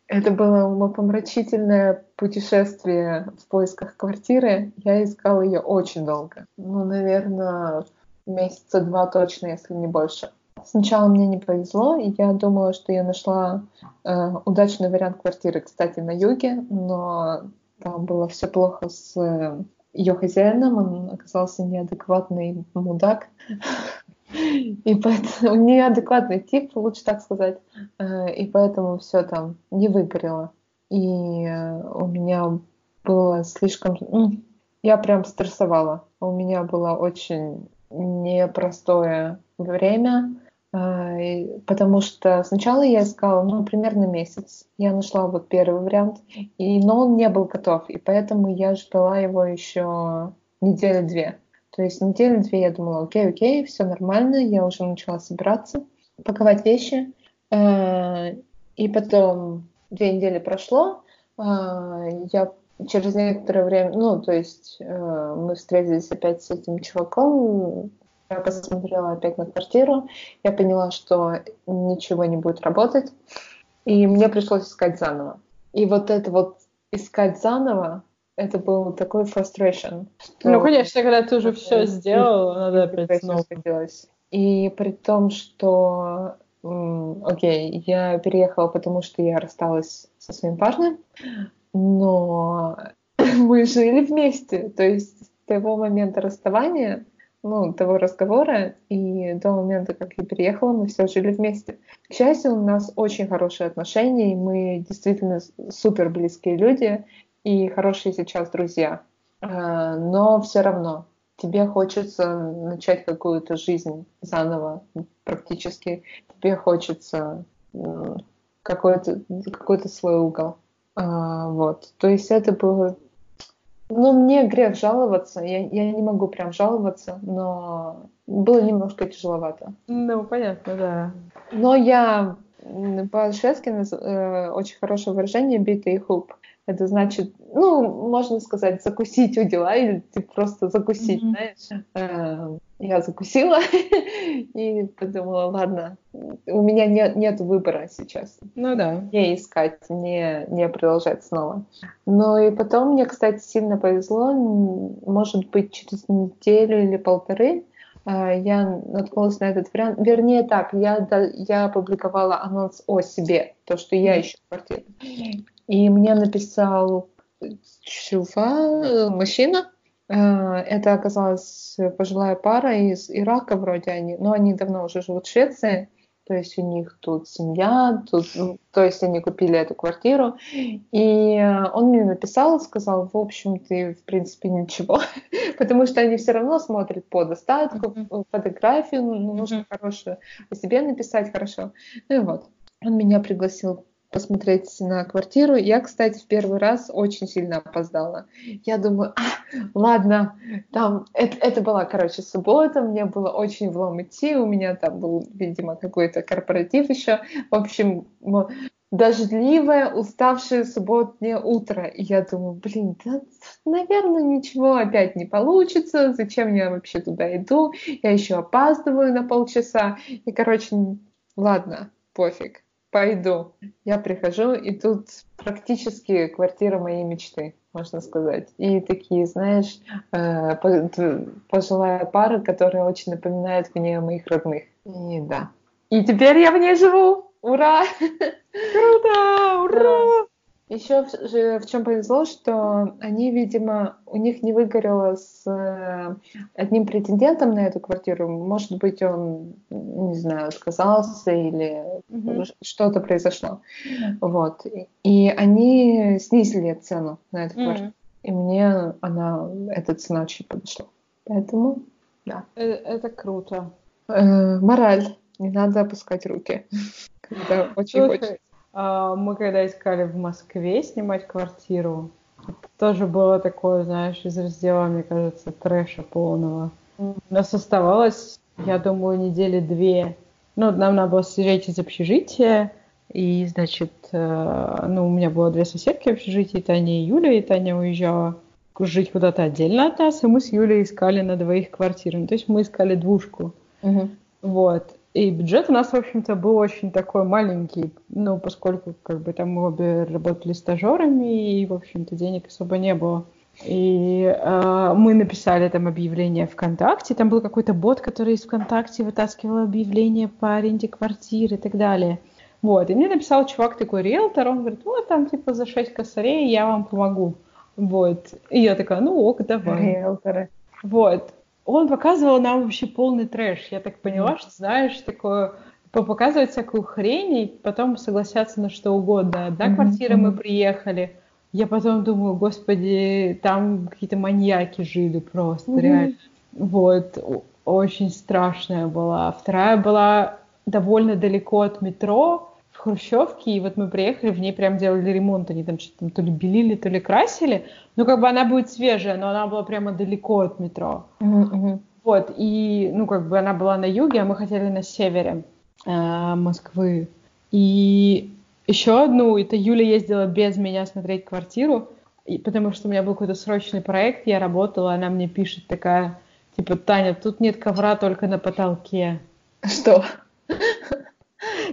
Это было умопомрачительное путешествие в поисках квартиры. Я искала ее очень долго. Ну, наверное, месяца два точно, если не больше. Сначала мне не повезло, и я думала, что я нашла э, удачный вариант квартиры, кстати, на юге, но там было все плохо с э, ее хозяином, он оказался неадекватный мудак. И поэтому неадекватный тип, лучше так сказать. Э, и поэтому все там не выгорело. И э, у меня было слишком... Я прям стрессовала. У меня было очень непростое время. А, потому что сначала я искала, ну, примерно месяц. Я нашла вот первый вариант, и, но он не был готов, и поэтому я ждала его еще недели-две. То есть недели-две я думала, окей, окей, все нормально, я уже начала собираться, паковать вещи. А, и потом две недели прошло, а, я через некоторое время, ну, то есть э, мы встретились опять с этим чуваком, я посмотрела опять на квартиру, я поняла, что ничего не будет работать, и мне пришлось искать заново. И вот это вот искать заново, это был такой frustration. Ну, конечно, когда ты уже все сделал, надо опять снова. И при том, что окей, я переехала, потому что я рассталась со своим парнем, но мы жили вместе. То есть с того момента расставания, ну, того разговора и до момента, как я переехала, мы все жили вместе. К счастью, у нас очень хорошие отношения, и мы действительно супер близкие люди и хорошие сейчас друзья. А, но все равно тебе хочется начать какую-то жизнь заново практически. Тебе хочется какой-то какой свой угол. А, вот. То есть это было... Ну, мне грех жаловаться. Я, я не могу прям жаловаться, но было немножко тяжеловато. Ну, понятно, да. Но я по-шведски э, очень хорошее выражение «битый хуп». Это значит, ну, можно сказать, закусить у дела или типа, просто закусить, mm-hmm. знаешь. Э, я закусила и подумала, ладно, у меня нет, нет выбора сейчас. Ну да. Не искать, не, не продолжать снова. Но и потом мне, кстати, сильно повезло, может быть, через неделю или полторы э, я наткнулась на этот вариант. Вернее так, я, я опубликовала анонс о себе, то, что я ищу квартиру. И мне написал чува, мужчина. Э, это оказалась пожилая пара из Ирака вроде они, но они давно уже живут в Швеции. То есть у них тут семья, тут, ну, то есть они купили эту квартиру. И он мне написал, сказал, в общем, ты в принципе ничего, потому что они все равно смотрят по достатку, mm-hmm. фотографию, ну, нужно mm-hmm. хорошую о себе написать хорошо. Ну и вот, он меня пригласил посмотреть на квартиру. Я, кстати, в первый раз очень сильно опоздала. Я думаю, а, ладно, там, это, это была, короче, суббота, мне было очень влом идти, у меня там был, видимо, какой-то корпоратив еще. В общем, дождливое, уставшее субботнее утро. И я думаю, блин, да, наверное, ничего опять не получится. Зачем я вообще туда иду? Я еще опаздываю на полчаса. И, короче, ладно, пофиг пойду. Я прихожу, и тут практически квартира моей мечты, можно сказать. И такие, знаешь, э, пожилая пара, которая очень напоминает мне моих родных. И да. И теперь я в ней живу! Ура! Круто! Ура! Еще в, в чем повезло, что они, видимо, у них не выгорело с э, одним претендентом на эту квартиру. Может быть, он, не знаю, отказался или mm-hmm. что-то произошло. Вот. И они снизили цену на эту квартиру. Mm-hmm. И мне она, эта цена очень подошла. Поэтому, да. Это, это круто. Э, мораль. Не надо опускать руки, когда очень хочется. А, мы когда искали в Москве снимать квартиру, тоже было такое, знаешь, из раздела, мне кажется, трэша полного. У нас оставалось, я думаю, недели две. Ну, нам надо было съезжать из общежития, и, значит, э, ну, у меня было две соседки в общежитии, Таня и Юля, и Таня уезжала жить куда-то отдельно от нас, и мы с Юлей искали на двоих квартиру. Ну, то есть мы искали двушку. Uh-huh. Вот. И бюджет у нас, в общем-то, был очень такой маленький, ну, поскольку как бы там мы обе работали стажерами, и, в общем-то, денег особо не было. И э, мы написали там объявление ВКонтакте, там был какой-то бот, который из ВКонтакте вытаскивал объявление по аренде квартир и так далее. Вот, и мне написал чувак такой риэлтор, он говорит, вот там типа за 6 косарей я вам помогу. Вот. И я такая, ну ок, давай. Риэлторы. Вот он показывал нам вообще полный трэш. Я так поняла, что, знаешь, такое показывать всякую хрень, и потом согласятся на что угодно. Одна mm-hmm. квартира мы приехали. Я потом думаю, господи, там какие-то маньяки жили просто, mm-hmm. реально. Вот, очень страшная была. Вторая была довольно далеко от метро, Хрущевке, и вот мы приехали, в ней прям делали ремонт, они там что-то там то ли белили, то ли красили, ну как бы она будет свежая, но она была прямо далеко от метро. Мгм. Вот, и, ну, как бы она была на юге, а мы хотели на севере э, Москвы. И еще одну, это Юля ездила без меня смотреть квартиру, и, потому что у меня был какой-то срочный проект, я работала, она мне пишет такая, типа, Таня, тут нет ковра только на потолке. Что?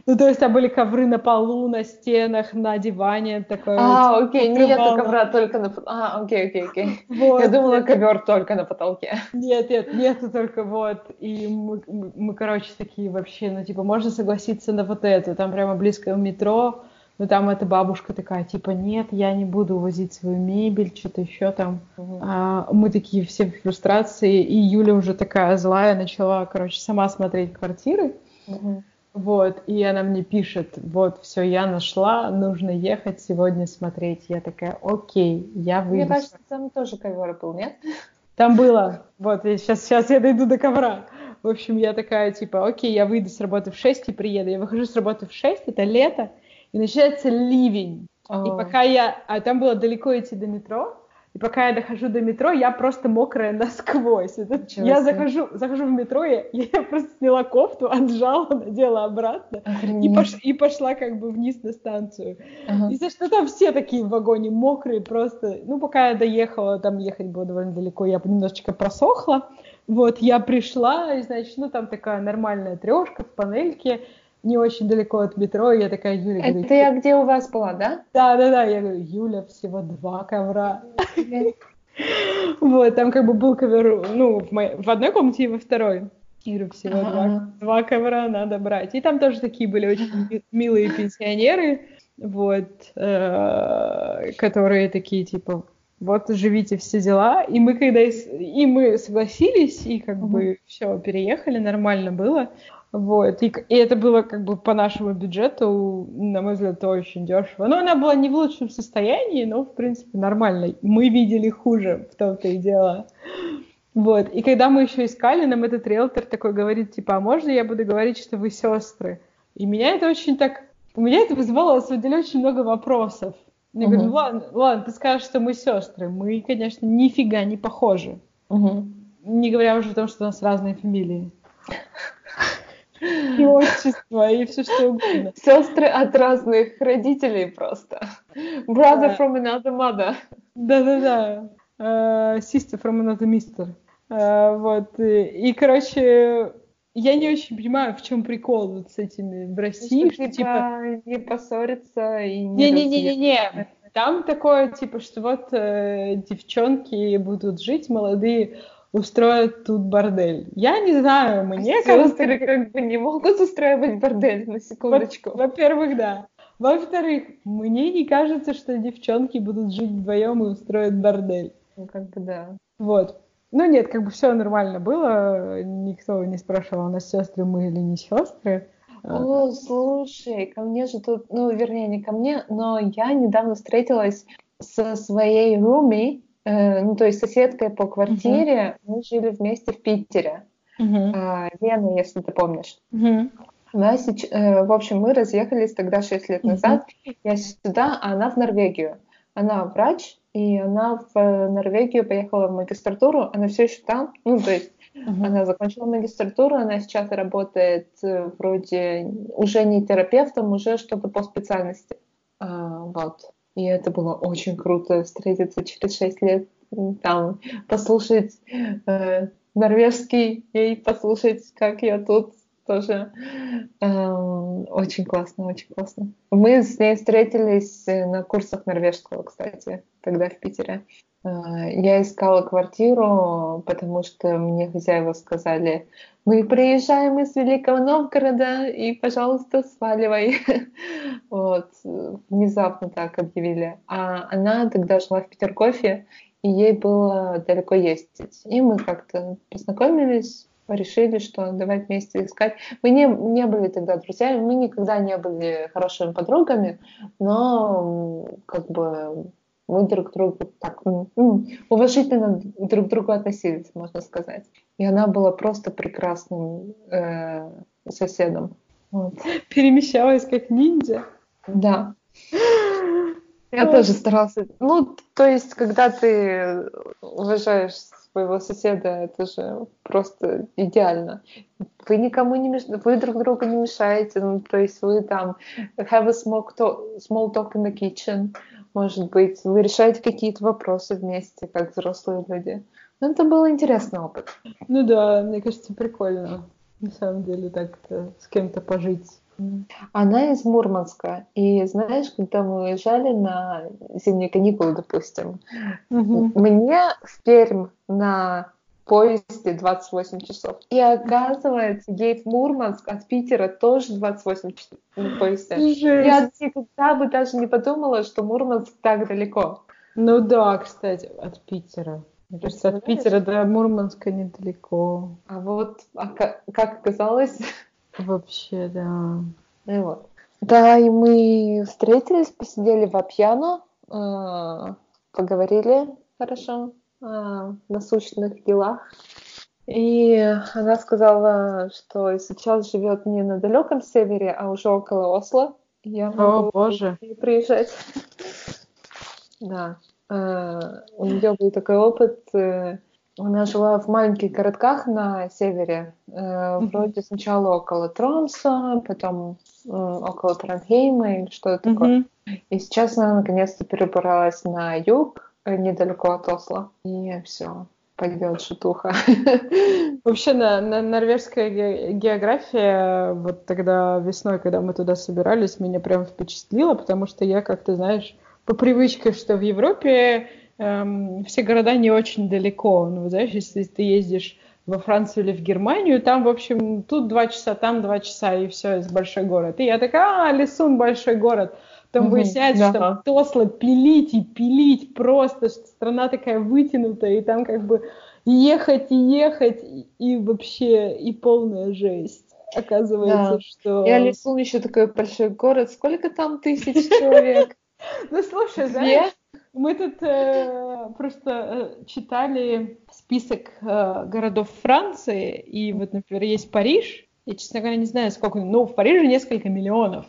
Ну, то есть там были ковры на полу, на стенах, на диване, такое А, вот окей, нет покрывало. ковра только на... А, окей, окей, окей. Вот. Я думала, ковер только на потолке. Нет, нет, нету только вот. И мы, мы, короче, такие вообще, ну, типа, можно согласиться на вот это. Там прямо близко у метро, но там эта бабушка такая, типа, нет, я не буду увозить свою мебель, что-то еще там. А мы такие все в фрустрации, и Юля уже такая злая начала, короче, сама смотреть квартиры. Мгм. Вот, и она мне пишет, вот, все, я нашла, нужно ехать сегодня смотреть. Я такая, окей, я Мне выйду. кажется, там тоже ковер был, нет? Там было, вот, сейчас, сейчас я дойду до ковра. В общем, я такая, типа, окей, я выйду с работы в 6 и приеду. Я выхожу с работы в 6, это лето, и начинается ливень. И А, пока я... А там было далеко идти до метро, и пока я дохожу до метро, я просто мокрая насквозь. Это- я захожу, захожу в метро, я, я просто сняла кофту, отжала, надела обратно и, пош- и пошла как бы вниз на станцию. Ага. И за что там все такие в вагоне мокрые просто. Ну, пока я доехала, там ехать было довольно далеко, я немножечко просохла. Вот, я пришла, и, значит, ну, там такая нормальная трешка в панельке, не очень далеко от метро, и я такая, Юля, говорю, Это я где у вас была, да? да-да-да, я говорю, Юля, всего два ковра. Вот, там как бы был ковер, ну, в, моей- в одной комнате и во второй. Я говорю, всего два, два ковра надо брать. И там тоже такие были очень ми- милые пенсионеры, вот, э, которые такие, типа, вот, живите все дела. И мы когда и, мы согласились, и как бы все, переехали, нормально было. Вот, и, и это было как бы по нашему бюджету, на мой взгляд, очень дешево. Но она была не в лучшем состоянии, но, в принципе, нормально. Мы видели хуже, в том-то и дело. Вот, и когда мы еще искали, нам этот риэлтор такой говорит, типа, а можно я буду говорить, что вы сестры? И меня это очень так... У меня это вызывало, на самом деле, очень много вопросов. Я говорю, Мгм. ну ладно, ладно, ты скажешь, что мы сестры. Мы, конечно, нифига не похожи. Мгм. Не говоря уже о том, что у нас разные фамилии. И отчество, и все что угодно. Сестры от разных родителей просто. Brother from another mother. Да-да-да. Э, Sister from another mister. Э, Вот. И, короче, я не очень понимаю, в чем прикол вот с этими в России, Что, что типа... не поссориться и не разъехаться. Не-не-не-не-не. Там такое, типа, что вот э, девчонки будут жить, молодые, устроят тут бордель. Я не знаю, мне кажется... Сестры как бы не могут устраивать бордель, на секундочку. Во-первых, да. Во-вторых, мне не кажется, что девчонки будут жить вдвоем и устроят бордель. Ну, как бы да. Вот. Ну нет, как бы все нормально было. Никто не спрашивал, у нас сестры мы или не сестры. А, О, слушай, ко мне же тут, ну, вернее, не ко мне, но я недавно встретилась со своей руми, э, ну, то есть соседкой по квартире. Мы жили вместе в Питере. мгм, А, Лена, если ты помнишь. мгм, Она сеч- э, в общем, мы разъехались тогда 6 лет назад. Я сюда, а она в Норвегию. Она врач, и она в э, Норвегию поехала в магистратуру. Она все еще там. Ну, то есть мгм. она закончила магистратуру, она сейчас работает э, вроде уже не терапевтом, уже что-то по специальности. А, вот. И это было очень круто встретиться через 6 лет там, послушать э, норвежский и послушать, как я тут тоже. Эм, Очень классно, очень классно. Мы с ней встретились э, на курсах норвежского, кстати, тогда в Питере. Э, Я искала квартиру, потому что мне хозяева сказали, мы приезжаем из Великого Новгорода, и, пожалуйста, сваливай. Вот, внезапно так объявили. А она тогда жила в Петергофе, и ей было далеко ездить. И мы как-то познакомились, решили, что давай вместе искать. Мы не, не были тогда друзьями, мы никогда не были хорошими подругами, но как бы мы друг к другу так уважительно друг к другу относились, можно сказать. И она была просто прекрасным э, соседом. Вот. Перемещалась как ниндзя. Да. Я тоже старался. Ну, то есть, когда ты уважаешь своего соседа, это же просто идеально. Вы никому не мешаете, вы друг другу не мешаете, ну, то есть вы там have a small talk, small talk in the kitchen, может быть, вы решаете какие-то вопросы вместе, как взрослые люди. Ну, это был интересный опыт. Ну да, мне кажется, прикольно, на самом деле, так-то с кем-то пожить. Она из Мурманска. И знаешь, когда мы уезжали на зимние каникулы, допустим, мне в Пермь на поезде 28 часов. И оказывается, ей в Мурманск от Питера тоже 28 часов на поезде. Я никогда бы даже не подумала, что Мурманск так далеко. Ну да, кстати, от Питера. Мне кажется, от? Питера до Мурманска недалеко. А вот, а ка- как оказалось, Вообще, да. ну вот. Да, и мы встретились, посидели в Апьяно, э, поговорили хорошо о насущных делах. И она сказала, что сейчас живет не на далеком севере, а уже около Осло. Я О, могу боже. к ней приезжать. Да. Э, У нее был такой опыт. Э, Она жила в маленьких городках на севере. Э. Вроде сначала около Тромса, потом м, около Транхейма или что-то такое. Мгм. И сейчас она наконец-то перебралась на юг, э, недалеко от Осло. И все, пойдет шутуха. Вообще, на, на- норвежская ге- география, вот тогда весной, когда мы туда собирались, меня прям впечатлила, потому что я как-то, знаешь, по привычке, что в Европе эм, все города не очень далеко. Ну, знаешь, если ты ездишь во Францию или в Германию, там, в общем, тут два часа, там два часа, и все, есть большой город. И я такая, а, Лисун, большой город. Потом Мгм, выясняется, да. что Тосло пилить и пилить просто, что страна такая вытянутая, и там как бы ехать и ехать, и, и вообще, и полная жесть. Оказывается, Да. что... И Алисун еще такой большой город. Сколько там тысяч человек? Ну, слушай, знаешь, мы тут э, просто э, читали список э, городов Франции, и вот, например, есть Париж, я, честно говоря, не знаю, сколько, но в Париже несколько миллионов.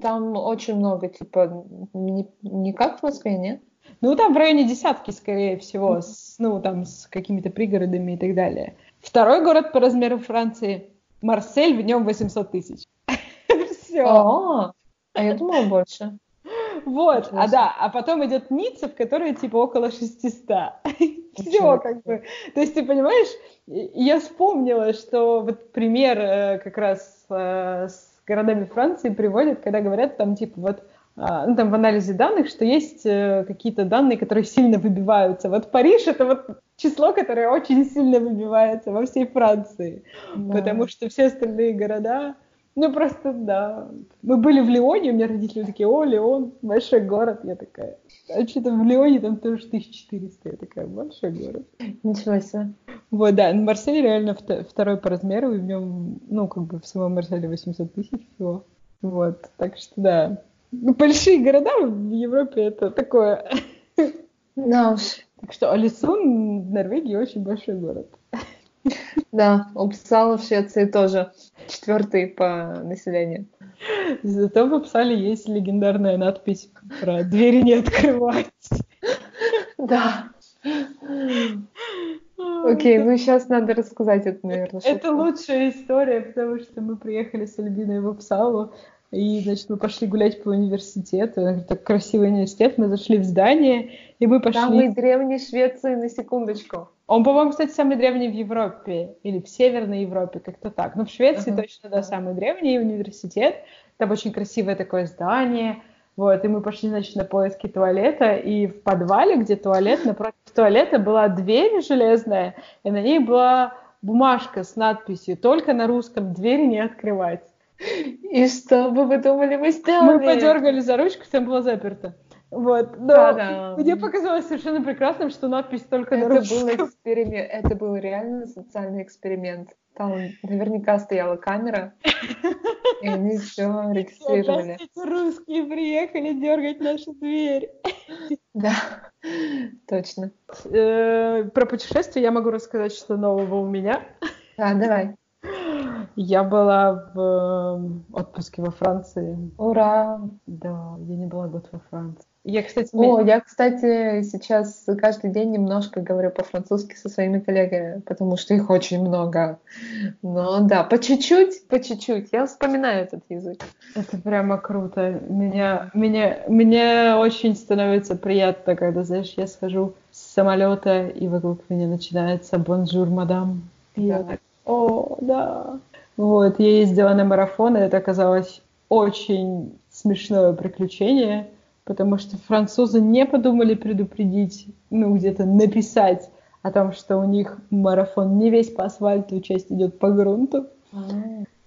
Там очень много, типа, не, не как в Москве, нет? Ну, там в районе десятки, скорее всего, с, ну, там с какими-то пригородами и так далее. Второй город по размеру Франции — Марсель, в нем 800 тысяч. Все. А, а я думала больше. Вот, а да, а потом идет Ницца, в которой типа около 600. Все как бы. То есть ты понимаешь, я вспомнила, что вот пример э, как раз э, с городами Франции приводят, когда говорят там типа вот а, ну, там в анализе данных, что есть э, какие-то данные, которые сильно выбиваются. Вот Париж это вот число, которое очень сильно выбивается во всей Франции, Да. потому что все остальные города, ну просто да. Мы были в Лионе, у меня родители такие, о, Лион, большой город. Я такая, а что-то в Лионе там тоже 1400. Я такая, большой город. Ничего себе. Вот, да, Марсель реально вто- второй по размеру, и в нем, ну, как бы в самом Марселе 800 тысяч всего. Вот, так что да. Ну, большие города в Европе это такое. Да уж. Так что Алисун в Норвегии очень большой город. Да, Упсала в Швеции тоже четвертый по населению. Зато в Апсале есть легендарная надпись про двери не открывать. Да. Окей, ну сейчас надо рассказать это, наверное. Это лучшая история, потому что мы приехали с Альбиной в Апсалу, и, значит, мы пошли гулять по университету. Так красивый университет. Мы зашли в здание, и мы пошли... Самый древний Швеции, на секундочку. Он, по-моему, кстати, самый древний в Европе, или в Северной Европе, как-то так. Но в Швеции Ага. точно, да, самый древний университет. Там очень красивое такое здание. Вот, и мы пошли, значит, на поиски туалета, и в подвале, где туалет, напротив туалета была дверь железная, и на ней была бумажка с надписью «Только на русском двери не открывать». И что бы вы думали, мы сделали? Мы подергали за ручку, там было заперто. Вот, но Да-да. мне показалось совершенно прекрасным, что надпись только на Это русском. был эксперимент. Это был реально социальный эксперимент. Там наверняка стояла камера, и они все регистрировали. Русские приехали дергать нашу дверь. Да, точно. Э, Про путешествие я могу рассказать, что нового у меня. Да, давай. Я была в э, отпуске во Франции. Ура! Да, я не была год во Франции. Я, кстати, О, я, кстати, сейчас каждый день немножко говорю по-французски со своими коллегами, потому что их очень много. Но да, по чуть-чуть, по чуть-чуть. Я вспоминаю этот язык. Это прямо круто. Меня, меня, мне очень становится приятно, когда, знаешь, я схожу с самолета, и вокруг меня начинается «Bonjour, madame». И я так, о, да. Вот, я ездила на марафон, и это оказалось очень смешное приключение, потому что французы не подумали предупредить, ну, где-то написать о том, что у них марафон не весь по асфальту, часть идет по грунту. А.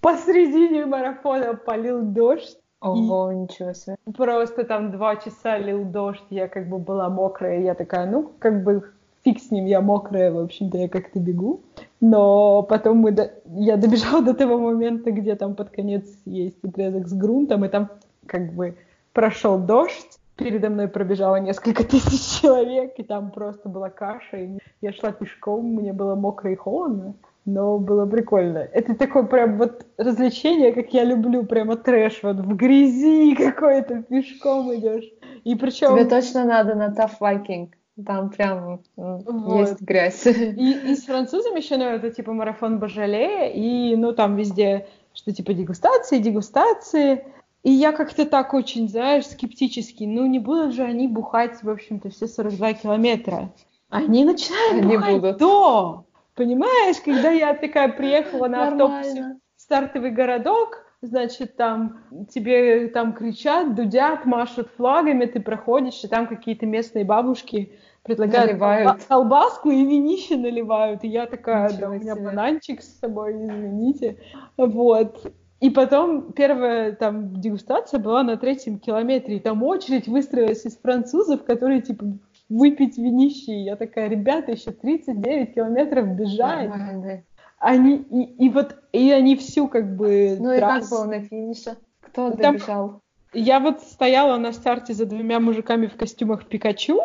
Посредине марафона полил дождь. Ого, ничего себе. Просто там два часа лил дождь, я как бы была мокрая, я такая, ну, как бы фиг с ним, я мокрая, в общем-то, я как-то бегу. Но потом мы до... я добежала до того момента, где там под конец есть отрезок с грунтом, и там как бы прошел дождь, передо мной пробежало несколько тысяч человек, и там просто была каша, и я шла пешком, мне было мокро и холодно, но было прикольно. Это такое прям вот развлечение, как я люблю, прямо трэш, вот в грязи какой-то пешком идешь. И причем... Тебе точно надо на Tough Viking. Там прям вот. есть грязь. И, и с французами еще, ну, это типа марафон Божалея, и, ну, там везде, что типа дегустации, дегустации. И я как-то так очень, знаешь, скептически, ну, не будут же они бухать, в общем-то, все 42 километра. Они начинают они бухать будут. до. Понимаешь, когда я такая приехала на автобусе в стартовый городок, значит, там тебе там кричат, дудят, машут флагами, ты проходишь, и там какие-то местные бабушки предлагают наливают. колбаску и винище наливают. И я такая, Ничего да, у меня себе. бананчик с собой, извините. Вот. И потом первая там дегустация была на третьем километре, и там очередь выстроилась из французов, которые типа выпить винище. И я такая, ребята, еще 39 километров бежать. Нормально они и, и вот и они всю как бы ну трассу... и как было на финише кто ну, добежал Там, я вот стояла на старте за двумя мужиками в костюмах Пикачу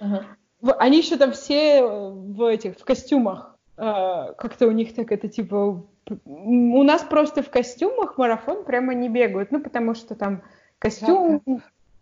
ага. они еще там все э, в этих в костюмах как-то у них так это типа у нас просто в костюмах марафон прямо не бегают ну потому что там костюм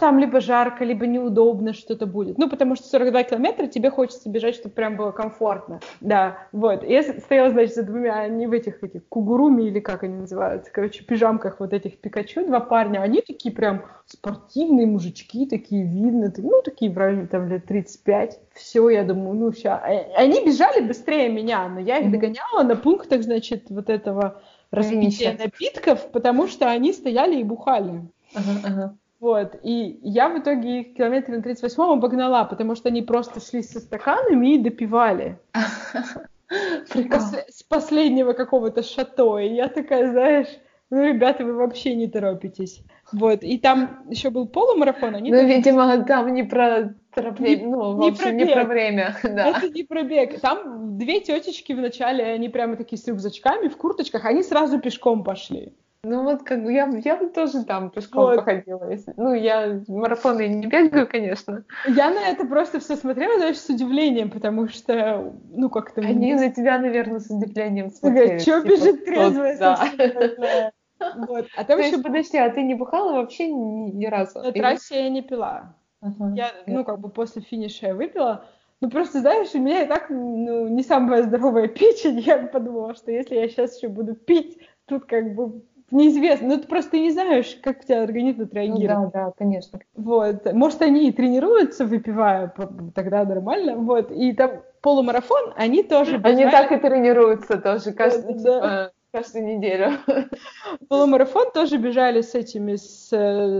там либо жарко, либо неудобно что-то будет. Ну, потому что 42 километра тебе хочется бежать, чтобы прям было комфортно. Да, вот. Я стояла, значит, за двумя, не в этих, этих кугуруми или как они называются, короче, пижамках вот этих Пикачу, два парня. Они такие прям спортивные мужички, такие видно, ну, такие в районе там лет 35. Все, я думаю, ну, сейчас. Они бежали быстрее меня, но я их догоняла на пунктах, значит, вот этого распития напитков, потому что они стояли и бухали. Ага, ага. Вот, и я в итоге их километре на 38-м обогнала, потому что они просто шли со стаканами и допивали. С последнего какого-то шато. И я такая, знаешь, ну, ребята, вы вообще не торопитесь. Вот, и там еще был полумарафон. Они ну, видимо, там не про торопление, ну, в общем, не про время. Да. Это не про бег. Там две тетечки вначале, они прямо такие с рюкзачками, в курточках, они сразу пешком пошли. Ну вот как бы я, я бы тоже там пешком вот. походила. Если... Ну, я марафоны не бегаю, конечно. Я на это просто все смотрела, знаешь, с удивлением, потому что, ну, как-то... Они на тебя, наверное, с удивлением смотрели. Что типа, бежит трезвая да. Вот. А там То еще... Есть, подожди, а ты не бухала вообще ни, ни разу? На трассе я не пила. Uh-huh. Я, ну, как бы после финиша я выпила. Ну, просто, знаешь, у меня и так ну, не самая здоровая печень. Я подумала, что если я сейчас еще буду пить, тут как бы неизвестно. Ну, ты просто не знаешь, как у тебя организм отреагирует. Ну, да, да, конечно. Вот. Может, они и тренируются, выпивая, тогда нормально. Вот. И там полумарафон, они тоже... Бежали... Они так и тренируются тоже каждый, да. типа, каждую неделю. Полумарафон тоже бежали с этими, с,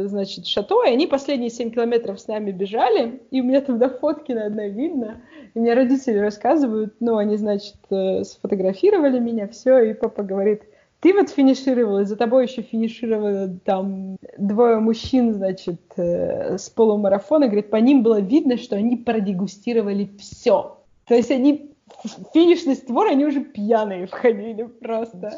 значит, шато, и они последние 7 километров с нами бежали, и у меня там на фотке на одной видно, и мне родители рассказывают, ну, они, значит, э, сфотографировали меня, все, и папа говорит, ты вот финишировала, за тобой еще финишировали там двое мужчин, значит, э, с полумарафона. Говорит, по ним было видно, что они продегустировали все. То есть они финишный створ, они уже пьяные входили просто.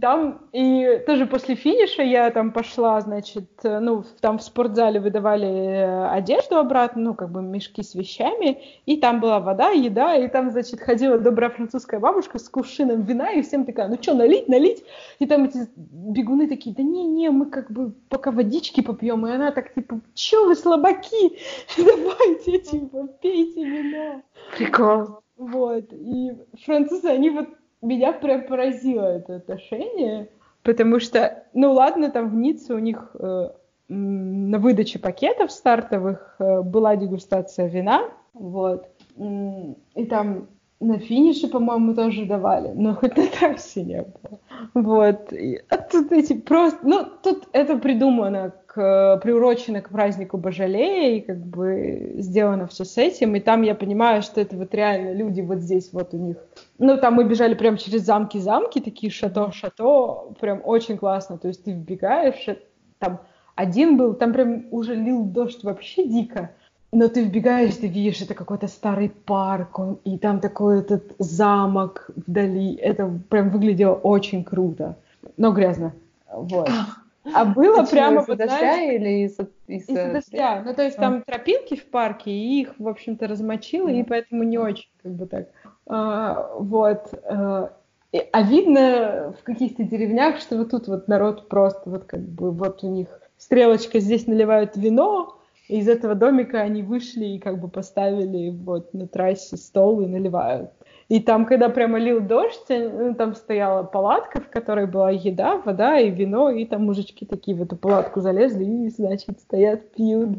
Там, и тоже после финиша я там пошла, значит, ну, там в спортзале выдавали э, одежду обратно, ну, как бы мешки с вещами, и там была вода, еда, и там, значит, ходила добрая французская бабушка с кувшином вина, и всем такая, ну что, налить, налить? И там эти бегуны такие, да не-не, мы как бы пока водички попьем, и она так, типа, чё вы слабаки, давайте, типа, пейте вино. Прикол. Вот, и французы, они вот, меня прям поразило это отношение, потому что, ну ладно, там в Ницце у них э, на выдаче пакетов стартовых э, была дегустация вина, вот, и там на финише, по-моему, тоже давали, но хоть на трассе не было. Вот. И, а тут эти просто... Ну, тут это придумано, приурочено к празднику Божалея, и как бы сделано все с этим, и там я понимаю, что это вот реально люди вот здесь вот у них... Ну, там мы бежали прям через замки-замки, такие шато-шато, прям очень классно, то есть ты вбегаешь, э, там один был, там прям уже лил дождь вообще дико, но ты вбегаешь, ты видишь, это какой-то старый парк, он, и там такой этот замок вдали. Это прям выглядело очень круто, но грязно. Вот. А было Почему, прямо... Из-за дождя знаешь, или из-за... Из-за из дождя. Ну, то есть а. там тропинки в парке, и их, в общем-то, размочило, mm. и поэтому не очень, как бы так. А, вот. А, а видно в каких-то деревнях, что вот тут вот народ просто вот как бы вот у них стрелочка здесь наливают вино, и из этого домика они вышли и как бы поставили вот на трассе стол и наливают. И там, когда прямо лил дождь, ну, там стояла палатка, в которой была еда, вода и вино, и там мужички такие в эту палатку залезли и, значит, стоят, пьют.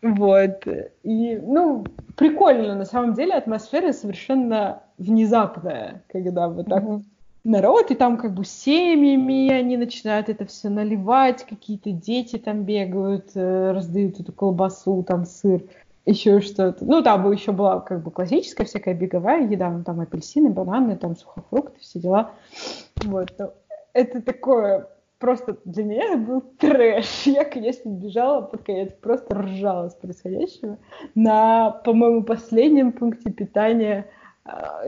Вот. И, ну, прикольно, на самом деле, атмосфера совершенно внезапная, когда вот так mm-hmm народ, и там как бы семьями они начинают это все наливать, какие-то дети там бегают, э, раздают эту колбасу, там сыр, еще что-то. Ну, там еще была как бы классическая всякая беговая еда, ну, там апельсины, бананы, там сухофрукты, все дела. Вот. Но это такое просто для меня это был трэш. Я, конечно, бежала под конец, просто ржала с происходящего. На, по-моему, последнем пункте питания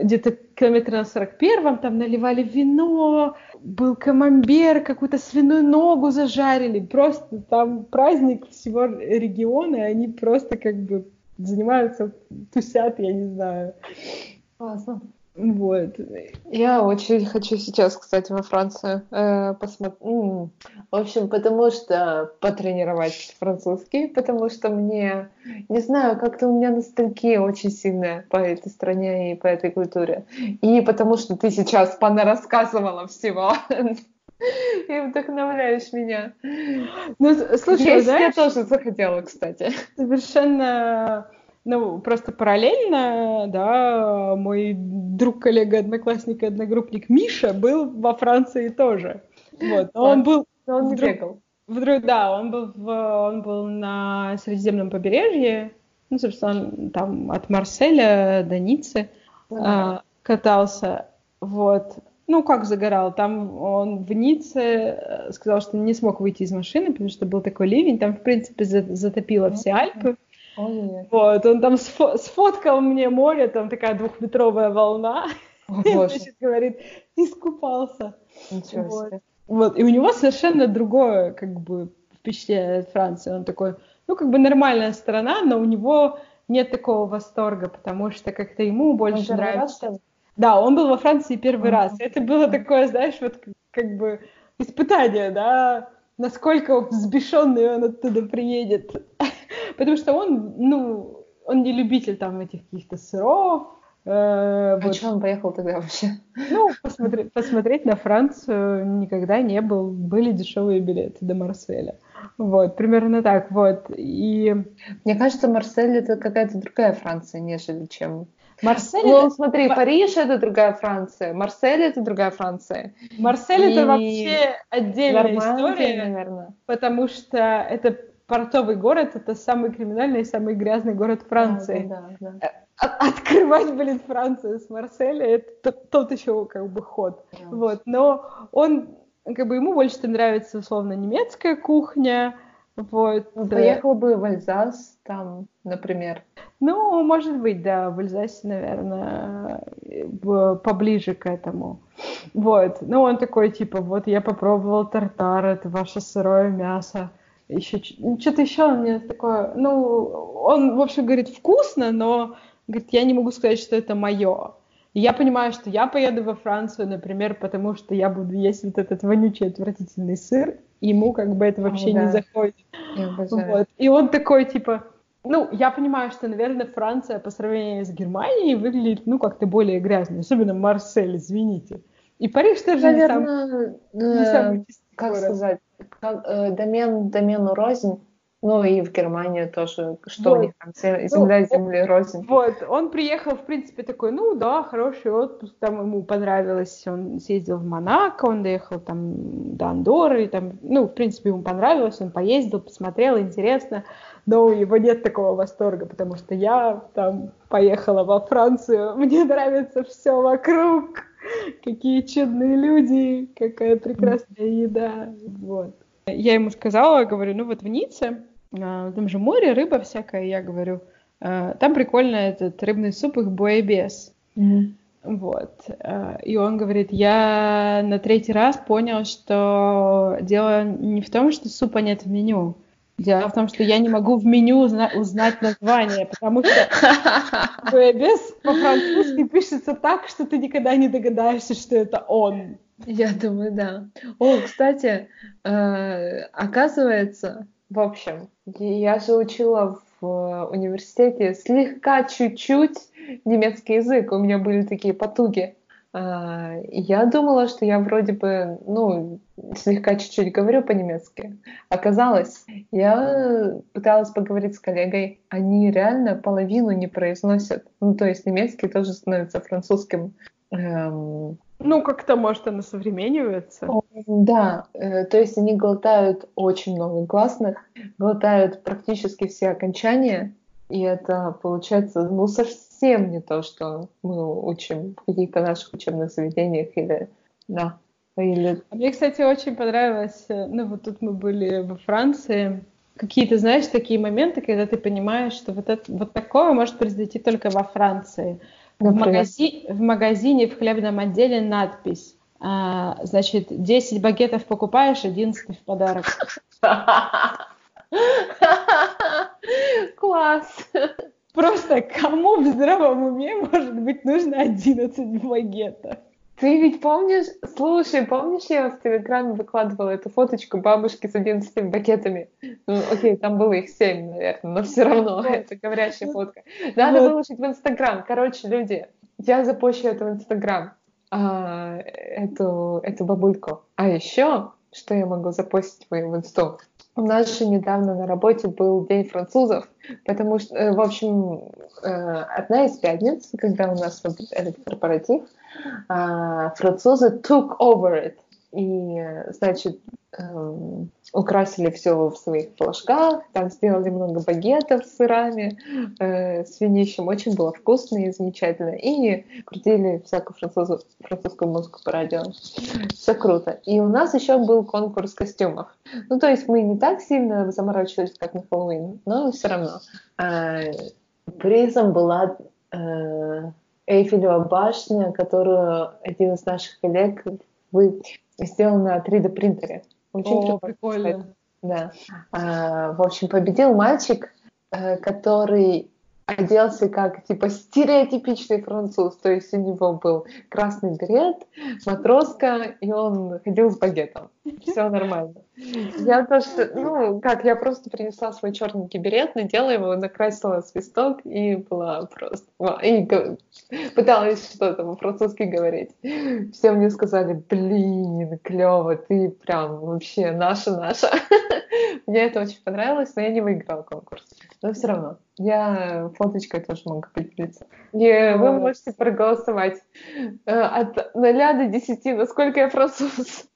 где-то километр на 41-м, там наливали вино, был камамбер, какую-то свиную ногу зажарили. Просто там праздник всего региона, и они просто как бы занимаются, тусят, я не знаю. Классно. Вот. Я очень хочу сейчас, кстати, во Францию э, посмотреть. В общем, потому что потренировать французский, потому что мне, не знаю, как-то у меня ностальгия очень сильная по этой стране и по этой культуре. И потому что ты сейчас рассказывала всего. И вдохновляешь меня. Ну, слушай, я тоже захотела, кстати. Совершенно ну, просто параллельно, да, мой друг, коллега, одноклассник и одногруппник Миша был во Франции тоже. Вот, он был... Он не бегал. Вдруг, да, он был, в, он был на Средиземном побережье, ну, собственно, он там от Марселя до Ниццы а, катался, вот. Ну, как загорал, там он в Ницце э, сказал, что не смог выйти из машины, потому что был такой ливень, там, в принципе, затопило все Альпы, вот, он там сфо- сфоткал мне море, там такая двухметровая волна. О, и, значит, говорит, искупался. Ничего вот. себе. Вот, и у него совершенно другое, как бы, впечатление от Франции. Он такой, ну, как бы нормальная страна, но у него нет такого восторга, потому что как-то ему больше он нравится. Раз, да, он был во Франции первый mm-hmm. раз. Это было такое, знаешь, вот как бы испытание, да, насколько взбешенный он оттуда приедет. Потому что он, ну, он не любитель там этих каких-то сыров. Э, а вот. что он поехал тогда вообще? Ну, посмотреть, посмотреть на Францию никогда не был. Были дешевые билеты до Марселя. Вот, примерно так, вот. И... Мне кажется, Марсель это какая-то другая Франция, нежели чем Марсель ну, это... смотри, Париж это другая Франция, Марсель это другая Франция. Марсель и... это вообще отдельная история, наверное. потому что это портовый город, это самый криминальный и самый грязный город Франции. Да, да, да. От, открывать, блин, Францию с Марселя, это тот еще как бы ход. Да. Вот, но он, как бы ему больше нравится, условно, немецкая кухня, вот. Ну, поехал бы в Альзас, там, например. Ну, может быть, да, в Эльзасе, наверное, поближе к этому. Вот. Ну, он такой, типа, вот я попробовал тартар, это ваше сырое мясо. Еще ну, что-то еще он мне такое, ну, он, в общем, говорит, вкусно, но, говорит, я не могу сказать, что это мое. И я понимаю, что я поеду во Францию, например, потому что я буду есть вот этот вонючий, отвратительный сыр, и ему как бы это вообще О, да. не заходит. Вот. И он такой, типа, ну, я понимаю, что, наверное, Франция по сравнению с Германией выглядит, ну, как-то более грязно, особенно Марсель, извините. И Париж тоже наверное, не сам, не самый чистый Как город. сказать, как, э, домен домену рознь, ну и в Германии тоже, что вот. у них там ну, земля, ну, земли, рознь. Вот, он приехал, в принципе, такой, ну да, хороший отпуск, там ему понравилось, он съездил в Монако, он доехал там до Андоры, там, ну, в принципе, ему понравилось, он поездил, посмотрел, интересно, но у него нет такого восторга, потому что я там поехала во Францию, мне нравится все вокруг, какие чудные люди, какая прекрасная еда, вот. Я ему сказала, говорю, ну вот в Ницце, там же море, рыба всякая, я говорю, а, там прикольно этот рыбный суп, их буэбес. Mm-hmm. Вот. А, и он говорит, я на третий раз понял, что дело не в том, что супа нет в меню. Дело в том, что я не могу в меню узна- узнать название, потому что буэбес по-французски пишется так, что ты никогда не догадаешься, что это он. Я думаю, да. О, кстати, э, оказывается, в общем, я же учила в университете слегка чуть-чуть немецкий язык. У меня были такие потуги. Э, я думала, что я вроде бы, ну, слегка чуть-чуть говорю по-немецки. Оказалось, я пыталась поговорить с коллегой, они реально половину не произносят. Ну, то есть немецкий тоже становится французским. Эм, ну, как-то, может, она современивается. Да, э, то есть они глотают очень много гласных, глотают практически все окончания, и это получается, ну, совсем не то, что мы учим в каких-то наших учебных заведениях или, да, или... А мне, кстати, очень понравилось, э, ну, вот тут мы были во Франции, какие-то, знаешь, такие моменты, когда ты понимаешь, что вот, это, вот такое может произойти только во Франции. В, магази... в магазине в хлебном отделе надпись. А, значит, 10 багетов покупаешь, 11 в подарок. Класс! Просто кому в здравом уме может быть нужно 11 багетов? Ты ведь помнишь, слушай, помнишь, я в Телеграме выкладывала эту фоточку бабушки с 11 бакетами? Ну, окей, там было их 7, наверное, но все равно это говорящая фотка. Надо вот. выложить в Инстаграм. Короче, люди, я запущу это в Инстаграм, а, эту, эту бабульку. А еще, что я могу запостить в Инсту? У нас же недавно на работе был День французов, потому что, э, в общем, э, одна из пятниц, когда у нас этот корпоратив, а, французы took over it. И, значит, эм, украсили все в своих флажках, там сделали много багетов с сырами, э, с винищем, очень было вкусно и замечательно. И крутили всякую француз, французскую музыку по радио. Все круто. И у нас еще был конкурс костюмов. Ну, то есть мы не так сильно заморачивались, как на Хэллоуин, но все равно. Э, призом была э, Эйфелева башня, которую один из наших коллег вы сделал на 3D принтере. Очень О, прикольно. Да. А, в общем, победил мальчик, э, который оделся как типа стереотипичный француз, то есть у него был красный берет, матроска, и он ходил с багетом. Все нормально. Я тоже, ну, как, я просто принесла свой черненький берет, надела его, накрасила свисток и была просто... И пыталась что-то по-французски говорить. Все мне сказали, блин, клево, ты прям вообще наша-наша. Мне это очень понравилось, но я не выиграла конкурс. Но все равно, я фоточкой тоже могу поделиться. И вы можете проголосовать э, от 0 до 10, насколько я француз.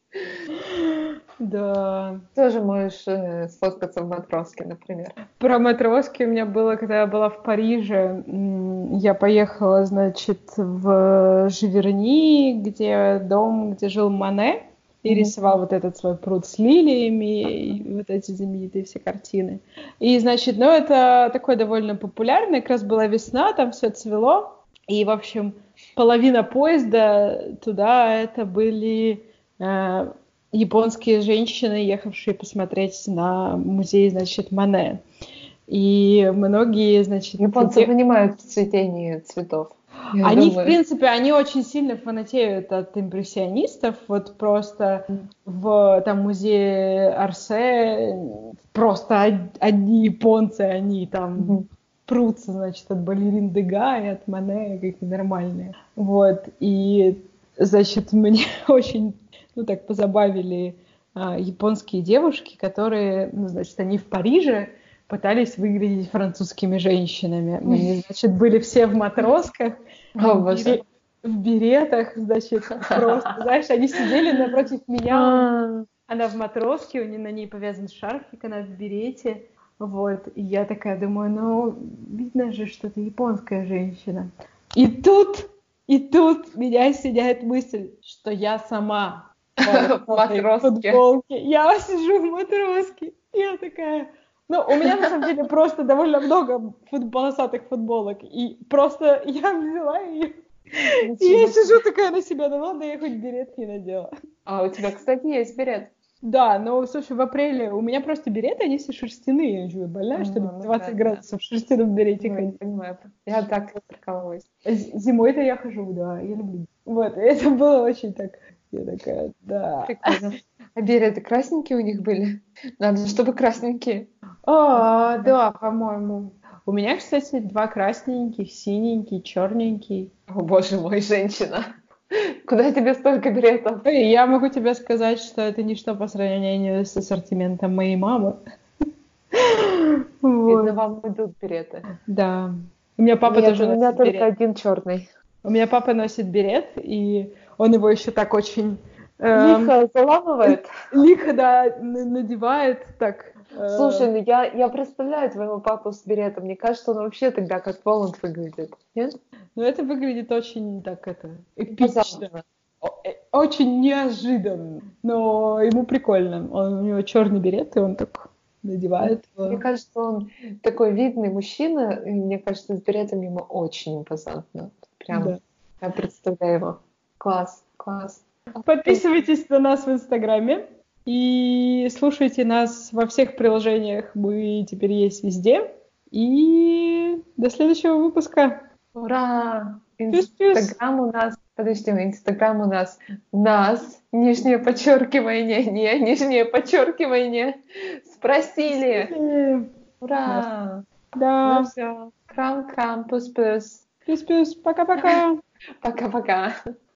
Да. Тоже можешь э, сфоткаться в матроске, например. Про матроски у меня было, когда я была в Париже. Я поехала, значит, в Живерни, где дом, где жил Мане. И рисовал вот этот свой пруд с лилиями, и вот эти знаменитые все картины. И, значит, ну, это такое довольно популярное, как раз была весна, там все цвело, и, в общем, половина поезда туда это были э, японские женщины, ехавшие посмотреть на музей, значит, Мане. И многие, значит... Японцы те... понимают в цветении цветов. Я они, думаю. в принципе, они очень сильно фанатеют от импрессионистов. Вот просто в там музее Арсе просто одни японцы, они там mm-hmm. прутся, значит, от балерин Дега и от Мане, как нормальные. Вот, и, значит, мне очень, ну, так позабавили а, японские девушки, которые, ну, значит, они в Париже, пытались выглядеть французскими женщинами. Они, значит, были все в матросках, О, в, бере... в беретах, значит, просто, знаешь, они сидели напротив меня, а. она в матроске, у нее на ней повязан шарфик, она в берете, вот, и я такая думаю, ну, видно же, что ты японская женщина. И тут, и тут меня осеняет мысль, что я сама в матроске. Я сижу в матроске. Я такая, ну, у меня, на самом деле, просто довольно много полосатых футболок. И просто я взяла ее. И я сижу такая на себя, ну ладно, я хоть берет не надела. А у тебя, кстати, есть берет? Да, но, слушай, в апреле у меня просто береты, они все шерстяные. Я же больная, что ли, 20 ну, да, градусов в шерстяном берете ну, ходить. Понимаю. Я так прикалываюсь. Зимой-то я хожу, да, я люблю. Вот, это было очень так... Я такая, да. Прикольно. А береты красненькие у них были? Надо, чтобы красненькие. А, да, по-моему. У меня, кстати, два красненьких, синенький, черненький. О, боже мой, женщина. Куда тебе столько беретов? Я могу тебе сказать, что это ничто по сравнению с ассортиментом моей мамы. Видно, вам идут береты. Да. У меня папа Нет, тоже у меня только один черный. У меня папа носит берет, и он его еще так очень... Эм, лихо заламывает? Лихо, да, надевает так Слушай, ну я, я представляю твоего папу с беретом. Мне кажется, он вообще тогда как Воланд выглядит. Нет? Ну, это выглядит очень так это эпично. Э, очень неожиданно. Но ему прикольно. Он, у него черный берет, и он так надевает. Мне кажется, он такой видный мужчина, и мне кажется, с беретом ему очень импозантно. Прям да. я представляю его. Класс, класс. Подписывайтесь на нас в Инстаграме. И слушайте нас во всех приложениях. Мы теперь есть везде. И до следующего выпуска. Ура! Инстаграм у нас, подожди, Инстаграм у нас нас, нижнее подчеркивание, не, нижнее подчеркивание, спросили. Ура! Да. Ну все. Крам-крам, пус-пус. Пус-пус. Пока-пока. Пока-пока.